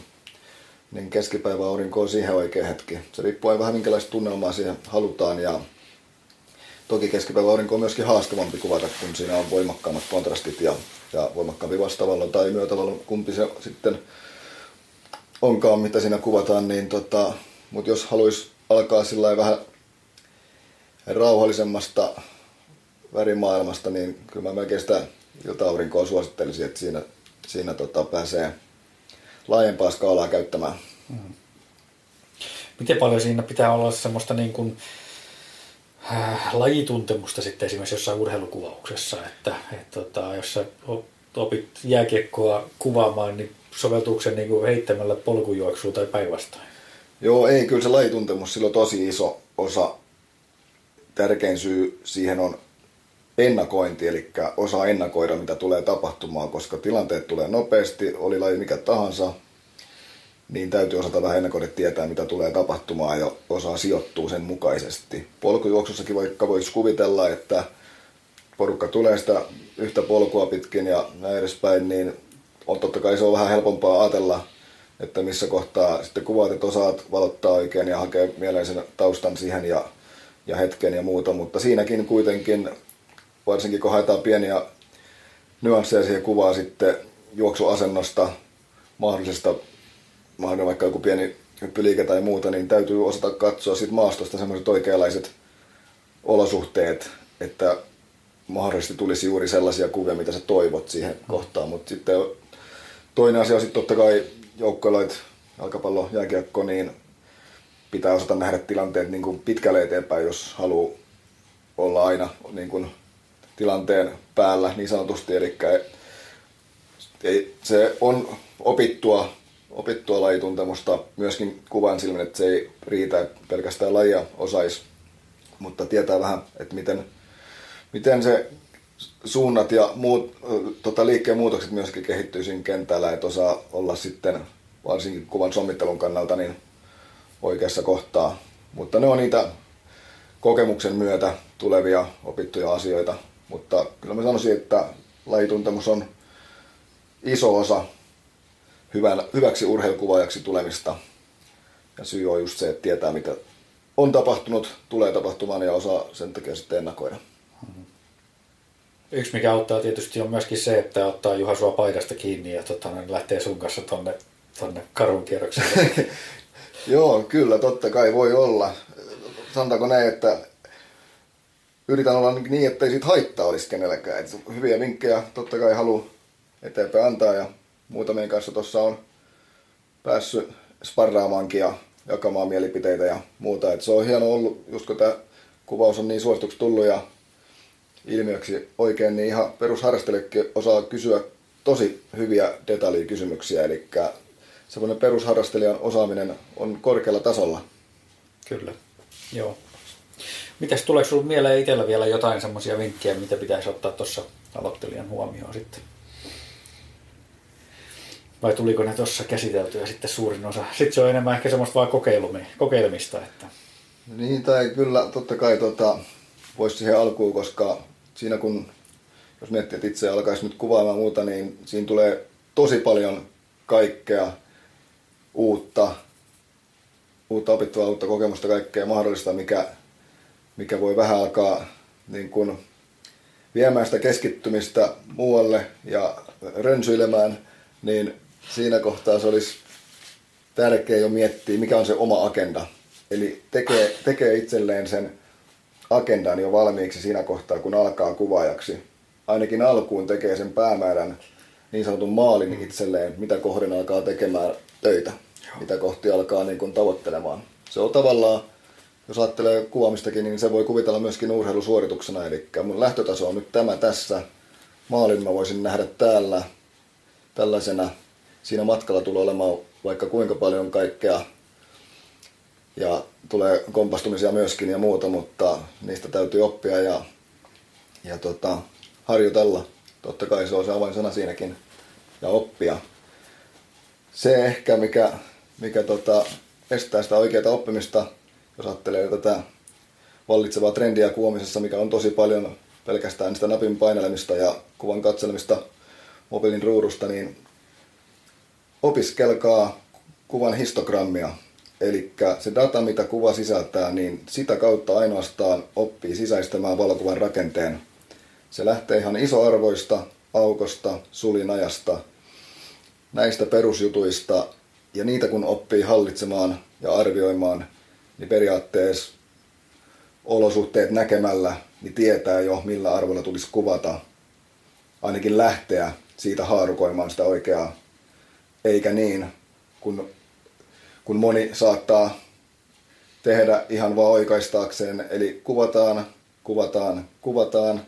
niin keskipäivä aurinko on siihen oikea hetki. Se riippuu vähän minkälaista tunnelmaa siihen halutaan ja toki keskipäivä aurinko on myöskin haastavampi kuvata, kun siinä on voimakkaammat kontrastit ja, ja voimakkaampi vastavallon tai myötävallon, kumpi se sitten onkaan, mitä siinä kuvataan, niin tota, mutta jos haluaisi alkaa sillä vähän rauhallisemmasta värimaailmasta, niin kyllä mä melkein sitä ilta-aurinkoa suosittelisin, että siinä, siinä tota pääsee laajempaa skaalaa käyttämään. Mm. Miten paljon siinä pitää olla semmoista niin kuin, äh, lajituntemusta sitten esimerkiksi jossain urheilukuvauksessa, että et, tota, jos sä opit jääkiekkoa kuvaamaan, niin soveltuuko se niin kuin heittämällä polkujuoksua tai päinvastoin? Joo, ei, kyllä se lajituntemus sillä on tosi iso osa. Tärkein syy siihen on ennakointi, eli osaa ennakoida, mitä tulee tapahtumaan, koska tilanteet tulee nopeasti, oli laji mikä tahansa, niin täytyy osata vähän ennakoida tietää, mitä tulee tapahtumaan ja osaa sijoittua sen mukaisesti. Polkujuoksussakin vaikka voisi kuvitella, että porukka tulee sitä yhtä polkua pitkin ja näin edespäin, niin on totta kai se on vähän helpompaa ajatella, että missä kohtaa sitten kuvaat, että osaat valottaa oikein ja hakea mieleisen taustan siihen ja, ja hetken ja muuta, mutta siinäkin kuitenkin varsinkin kun haetaan pieniä nyansseja siihen kuvaa sitten juoksuasennosta, mahdollisesta, mahdollinen vaikka joku pieni hyppyliike tai muuta, niin täytyy osata katsoa sit maastosta semmoiset oikeanlaiset olosuhteet, että mahdollisesti tulisi juuri sellaisia kuvia, mitä sä toivot siihen kohtaan. Mutta sitten toinen asia on sitten totta kai joukkoiloit, jalkapallo, jääkiekko, niin pitää osata nähdä tilanteet niin kuin pitkälle eteenpäin, jos haluaa olla aina niin kuin tilanteen päällä niin sanotusti. Eli se on opittua, opittua lajituntemusta myöskin kuvan silmin, että se ei riitä, pelkästään lajia osaisi, mutta tietää vähän, että miten, miten se suunnat ja muut, tota, liikkeen muutokset myöskin kehittyy siinä kentällä, että osaa olla sitten varsinkin kuvan sommittelun kannalta niin oikeassa kohtaa. Mutta ne on niitä kokemuksen myötä tulevia opittuja asioita, mutta kyllä mä sanoisin, että lajituntemus on iso osa hyvän, hyväksi urheilukuvaajaksi tulemista. Ja syy on just se, että tietää mitä on tapahtunut, tulee tapahtumaan ja osaa sen takia sitten ennakoida. Yksi mikä auttaa tietysti on myöskin se, että ottaa Juha sua paikasta kiinni ja tota, niin lähtee sun kanssa tonne, tonne karun kierrokselle. [LAUGHS] Joo, kyllä, totta kai voi olla. Sanotaanko näin, että yritän olla niin, että ei siitä haittaa olisi kenelläkään. Et hyviä vinkkejä totta kai haluan eteenpäin antaa ja muutamien kanssa tuossa on päässyt sparraamaankin ja jakamaan mielipiteitä ja muuta. Et se on hieno ollut, just kun tämä kuvaus on niin suosituksi tullut ja ilmiöksi oikein, niin ihan perusharrastelijakin osaa kysyä tosi hyviä detaljikysymyksiä, eli semmoinen perusharrastelijan osaaminen on korkealla tasolla. Kyllä, joo. Mitäs tuleeko sinulle mieleen itsellä vielä jotain semmoisia vinkkejä, mitä pitäisi ottaa tuossa aloittelijan huomioon sitten? Vai tuliko ne tuossa käsiteltyä sitten suurin osa? Sitten se on enemmän ehkä semmoista vaan kokeilemista. Että... Niin, tai kyllä totta kai tota, voisi siihen alkuun, koska siinä kun, jos miettii, että itse alkaisi nyt kuvaamaan muuta, niin siinä tulee tosi paljon kaikkea uutta, uutta opittavaa, uutta kokemusta, kaikkea mahdollista, mikä, mikä voi vähän alkaa niin kuin viemään sitä keskittymistä muualle ja rönsyilemään, niin siinä kohtaa se olisi tärkeää jo miettiä, mikä on se oma agenda. Eli tekee, tekee itselleen sen agendan jo valmiiksi siinä kohtaa, kun alkaa kuvaajaksi. Ainakin alkuun tekee sen päämäärän, niin sanotun maalin itselleen, mitä kohden alkaa tekemään töitä, Joo. mitä kohti alkaa niin kuin tavoittelemaan. Se on tavallaan, jos ajattelee kuvaamistakin, niin se voi kuvitella myöskin urheilusuorituksena. Eli mun lähtötaso on nyt tämä tässä. Maalin mä voisin nähdä täällä tällaisena. Siinä matkalla tulee olemaan vaikka kuinka paljon kaikkea ja tulee kompastumisia myöskin ja muuta, mutta niistä täytyy oppia ja, ja tota, harjoitella. Totta kai se on se avainsana siinäkin ja oppia. Se ehkä, mikä, mikä tota, estää sitä oikeaa oppimista, jos ajattelee tätä vallitsevaa trendiä kuomisessa, mikä on tosi paljon pelkästään sitä napin painelemista ja kuvan katselemista mobiilin ruudusta, niin opiskelkaa kuvan histogrammia, Eli se data, mitä kuva sisältää, niin sitä kautta ainoastaan oppii sisäistämään valokuvan rakenteen. Se lähtee ihan isoarvoista, aukosta, sulinajasta, näistä perusjutuista, ja niitä kun oppii hallitsemaan ja arvioimaan, niin periaatteessa olosuhteet näkemällä, niin tietää jo millä arvolla tulisi kuvata. Ainakin lähteä siitä haarukoimaan sitä oikeaa, eikä niin, kun kun moni saattaa tehdä ihan vaan oikaistaakseen. Eli kuvataan, kuvataan, kuvataan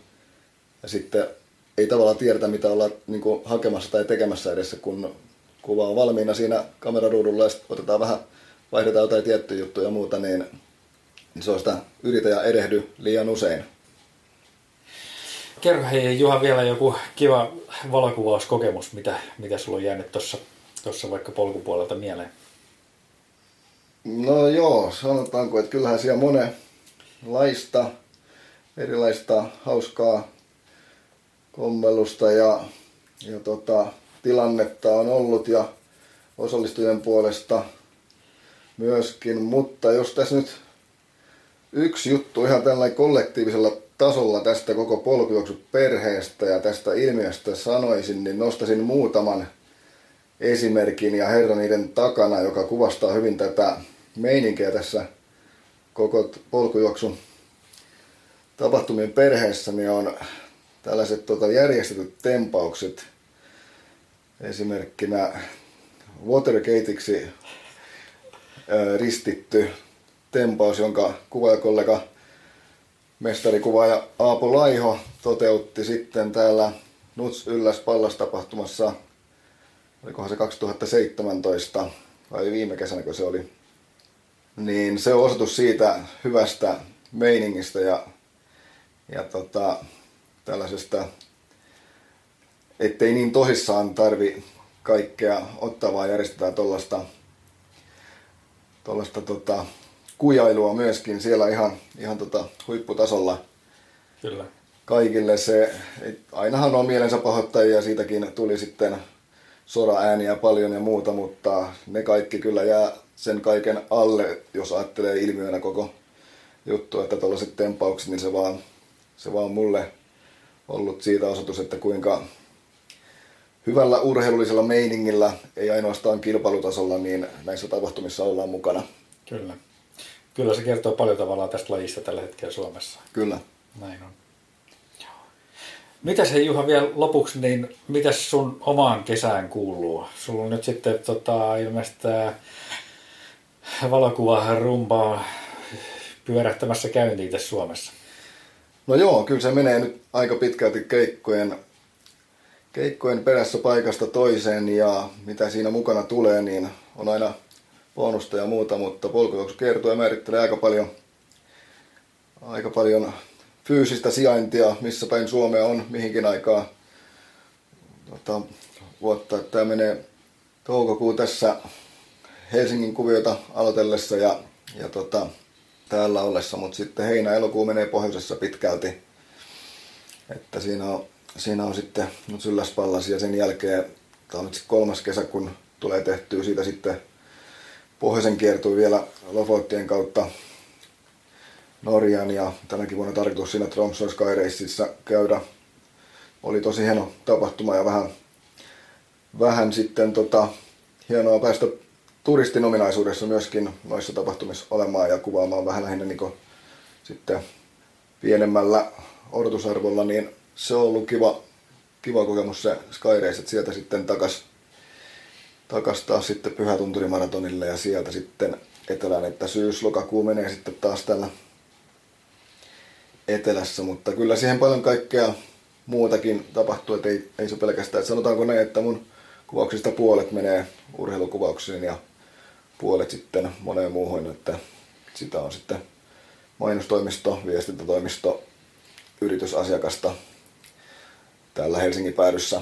ja sitten ei tavallaan tiedetä, mitä ollaan niin kuin, hakemassa tai tekemässä edessä, kun kuva on valmiina siinä kameraruudulla ja otetaan vähän, vaihdetaan jotain tiettyjä juttuja ja muuta, niin, niin se on sitä yritä ja erehdy liian usein. Kerro hei Juha vielä joku kiva valokuvauskokemus, mitä, mitä sulla on jäänyt tuossa vaikka polkupuolelta mieleen. No joo, sanotaanko, että kyllähän siellä monenlaista erilaista hauskaa kommellusta ja, ja tota, tilannetta on ollut ja osallistujien puolesta myöskin, mutta jos tässä nyt yksi juttu ihan tällainen kollektiivisella tasolla tästä koko perheestä ja tästä ilmiöstä sanoisin, niin nostasin muutaman esimerkin ja herra niiden takana, joka kuvastaa hyvin tätä meininkiä tässä koko polkujuoksun tapahtumien perheessä, niin on tällaiset tota, järjestetyt tempaukset. Esimerkkinä Watergateiksi ristitty tempaus, jonka kuvaajakollega mestarikuvaaja Aapo Laiho toteutti sitten täällä Nuts Ylläs Pallas tapahtumassa, olikohan se 2017 vai viime kesänä, kun se oli? Niin se on osoitus siitä hyvästä meiningistä ja, ja tota, tällaisesta, ettei niin tosissaan tarvi kaikkea ottaa, järjestetään tuollaista tollasta, tota, kujailua myöskin siellä ihan, ihan tota, huipputasolla. Kyllä. Kaikille se, et, ainahan on mielensä pahoittajia, siitäkin tuli sitten sora-ääniä paljon ja muuta, mutta ne kaikki kyllä jää sen kaiken alle, jos ajattelee ilmiönä koko juttu, että tuollaiset tempaukset, niin se vaan, se vaan mulle ollut siitä osoitus, että kuinka hyvällä urheilullisella meiningillä, ei ainoastaan kilpailutasolla, niin näissä tapahtumissa ollaan mukana. Kyllä. Kyllä se kertoo paljon tavallaan tästä lajista tällä hetkellä Suomessa. Kyllä. Näin on. Mitäs hei Juha vielä lopuksi, niin mitäs sun omaan kesään kuuluu? Sulla on nyt sitten tota, ilmeisesti valokuva rumpaa pyörähtämässä käyntiin tässä Suomessa. No joo, kyllä se menee nyt aika pitkälti keikkojen, keikkojen perässä paikasta toiseen ja mitä siinä mukana tulee, niin on aina bonusta ja muuta, mutta polkujuoksu ja määrittelee aika paljon, aika paljon fyysistä sijaintia, missä päin Suomea on, mihinkin aikaa tota, vuotta. Tämä menee toukokuu tässä Helsingin kuviota aloitellessa ja, ja tota, täällä ollessa, mutta sitten heinä-elokuu menee pohjoisessa pitkälti. Että siinä on, siinä on sitten sylläspallas ja sen jälkeen, tämä on nyt kolmas kesä, kun tulee tehtyä siitä sitten pohjoisen kiertui vielä Lofottien kautta Norjan ja tänäkin vuonna tarkoitus siinä Tromsø Sky Raceissa käydä. Oli tosi hieno tapahtuma ja vähän, vähän sitten tota, hienoa päästä turistin ominaisuudessa myöskin noissa tapahtumissa olemaan ja kuvaamaan vähän lähinnä niin sitten pienemmällä odotusarvolla, niin se on ollut kiva, kiva kokemus se Sky Race, että sieltä sitten takas, takas taas sitten Pyhätunturimaratonille ja sieltä sitten etelään, että syys-lokakuu menee sitten taas tällä etelässä, mutta kyllä siihen paljon kaikkea muutakin tapahtuu, että ei, ei se pelkästään, että sanotaanko näin, että mun kuvauksista puolet menee urheilukuvauksiin ja puolet sitten moneen muuhun, että sitä on sitten mainostoimisto, viestintätoimisto, yritysasiakasta täällä Helsingin päädyssä.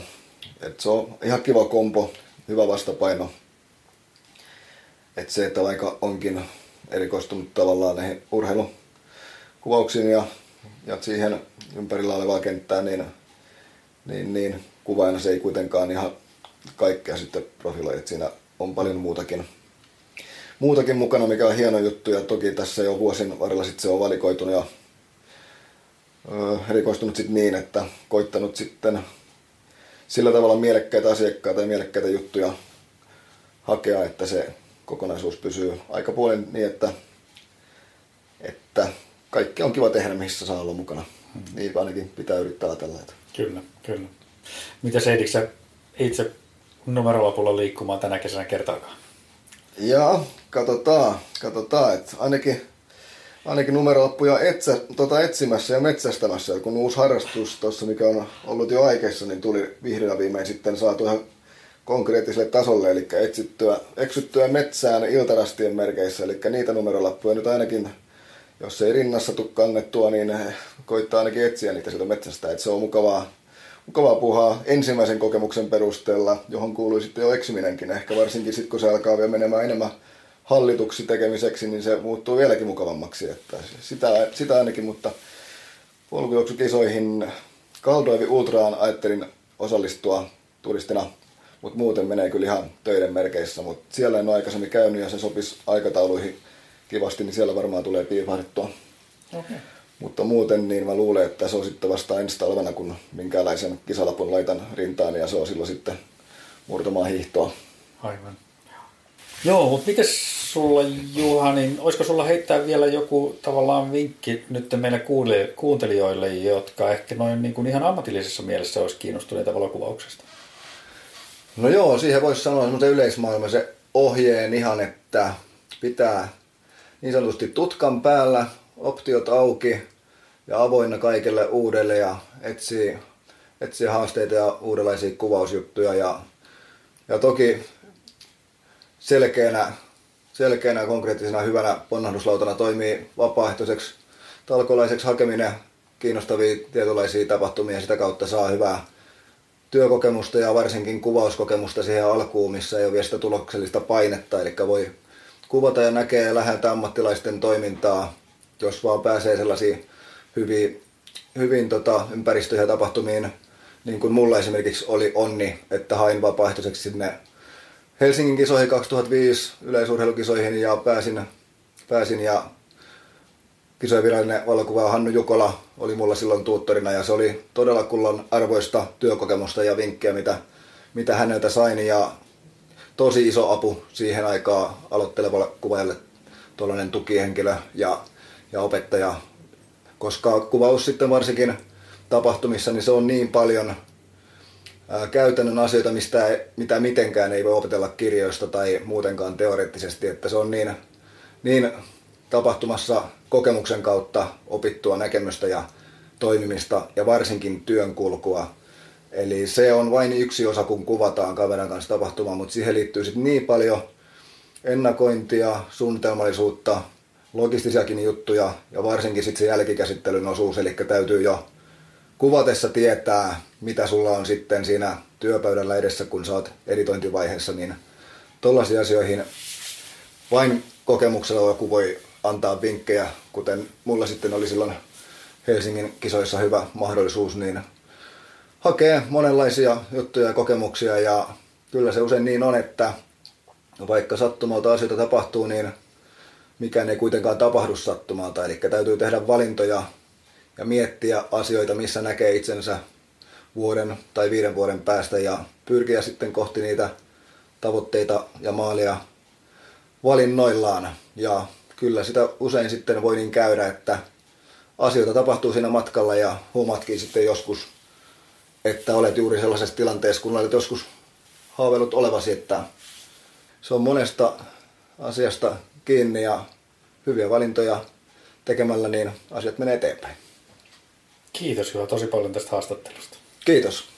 Et se on ihan kiva kompo, hyvä vastapaino. Et se, että vaikka onkin erikoistunut tavallaan näihin urheilukuvauksiin ja, ja siihen ympärillä olevaa kenttää, niin, niin, niin kuvaina se ei kuitenkaan ihan kaikkea sitten profiloi. Et siinä on paljon muutakin muutakin mukana, mikä on hieno juttu. Ja toki tässä jo vuosien varrella sit se on valikoitunut ja erikoistunut sit niin, että koittanut sitten sillä tavalla mielekkäitä asiakkaita ja mielekkäitä juttuja hakea, että se kokonaisuus pysyy aika puolen niin, että, että kaikki on kiva tehdä, missä saa olla mukana. Hmm. Niin ainakin pitää yrittää ajatella. Että. Kyllä, kyllä. Mitä se itse numerolapulla liikkumaan tänä kesänä kertaakaan? Ja katsotaan, katsotaan, että ainakin, ainakin numerolappuja etsä, tota etsimässä ja metsästämässä, kun uusi harrastus tuossa, mikä on ollut jo aikeissa, niin tuli vihdoin viimein sitten saatu ihan konkreettiselle tasolle, eli etsittyä, eksyttyä metsään iltarastien merkeissä, eli niitä numerolappuja nyt ainakin, jos ei rinnassa tule kannettua, niin koittaa ainakin etsiä niitä sieltä metsästä, että se on mukavaa, mukavaa puhaa ensimmäisen kokemuksen perusteella, johon kuului sitten jo eksyminenkin. Ehkä varsinkin sitten, kun se alkaa vielä menemään enemmän hallituksi tekemiseksi, niin se muuttuu vieläkin mukavammaksi. Että sitä, sitä ainakin, mutta polkujuoksukisoihin Kaldoivi Ultraan ajattelin osallistua turistina, mutta muuten menee kyllä ihan töiden merkeissä. Mutta siellä en ole aikaisemmin käynyt ja se sopisi aikatauluihin kivasti, niin siellä varmaan tulee piipahdettua. Okay. Mutta muuten niin mä luulen, että se on sitten vasta ensi talvena, kun minkälaisen kisalapun laitan rintaan ja se on silloin sitten murtamaan hiihtoa. Aivan. Joo, mutta miten sulla Juha, niin olisiko sulla heittää vielä joku tavallaan vinkki nyt meille kuuntelijoille, jotka ehkä noin niin kuin ihan ammatillisessa mielessä olisi kiinnostuneita valokuvauksesta? No joo, siihen voisi sanoa semmoisen yleismaailman se ohjeen ihan, että pitää niin sanotusti tutkan päällä, optiot auki ja avoinna kaikelle uudelle ja etsii, etsii haasteita ja uudenlaisia kuvausjuttuja ja, ja toki selkeänä, selkeänä konkreettisena hyvänä ponnahduslautana toimii vapaaehtoiseksi talkolaiseksi hakeminen. Kiinnostavia tietynlaisia tapahtumia sitä kautta saa hyvää työkokemusta ja varsinkin kuvauskokemusta siihen alkuun, missä ei ole vielä sitä tuloksellista painetta, eli voi kuvata ja näkee läheltä ammattilaisten toimintaa jos vaan pääsee sellaisiin hyvin, hyvin tota, ympäristöihin ja tapahtumiin, niin kuin mulla esimerkiksi oli onni, että hain vapaaehtoiseksi sinne Helsingin kisoihin 2005 yleisurheilukisoihin ja pääsin, pääsin ja kisojen virallinen valokuva Hannu Jukola oli mulla silloin tuuttorina ja se oli todella kullan arvoista työkokemusta ja vinkkejä, mitä, mitä häneltä sain ja tosi iso apu siihen aikaan aloittelevalle kuvaajalle tuollainen tukihenkilö ja, ja opettaja, koska kuvaus sitten varsinkin tapahtumissa, niin se on niin paljon käytännön asioita, mistä, mitä mitenkään ei voi opetella kirjoista tai muutenkaan teoreettisesti, että se on niin, niin tapahtumassa kokemuksen kautta opittua näkemystä ja toimimista ja varsinkin työnkulkua. Eli se on vain yksi osa, kun kuvataan kaverin kanssa tapahtumaa, mutta siihen liittyy sitten niin paljon ennakointia, suunnitelmallisuutta, logistisiakin juttuja ja varsinkin sitten se jälkikäsittelyn osuus, eli täytyy jo kuvatessa tietää, mitä sulla on sitten siinä työpöydällä edessä, kun sä oot editointivaiheessa, niin tollaisiin asioihin vain kokemuksella joku voi antaa vinkkejä, kuten mulla sitten oli silloin Helsingin kisoissa hyvä mahdollisuus, niin hakee monenlaisia juttuja ja kokemuksia ja kyllä se usein niin on, että vaikka sattumalta asioita tapahtuu, niin mikään ei kuitenkaan tapahdu sattumalta. Eli täytyy tehdä valintoja ja miettiä asioita, missä näkee itsensä vuoden tai viiden vuoden päästä ja pyrkiä sitten kohti niitä tavoitteita ja maalia valinnoillaan. Ja kyllä sitä usein sitten voi niin käydä, että asioita tapahtuu siinä matkalla ja huomatkin sitten joskus, että olet juuri sellaisessa tilanteessa, kun olet joskus haaveillut olevasi, että se on monesta asiasta kiinni ja hyviä valintoja tekemällä, niin asiat menee eteenpäin. Kiitos Juha tosi paljon tästä haastattelusta. Kiitos.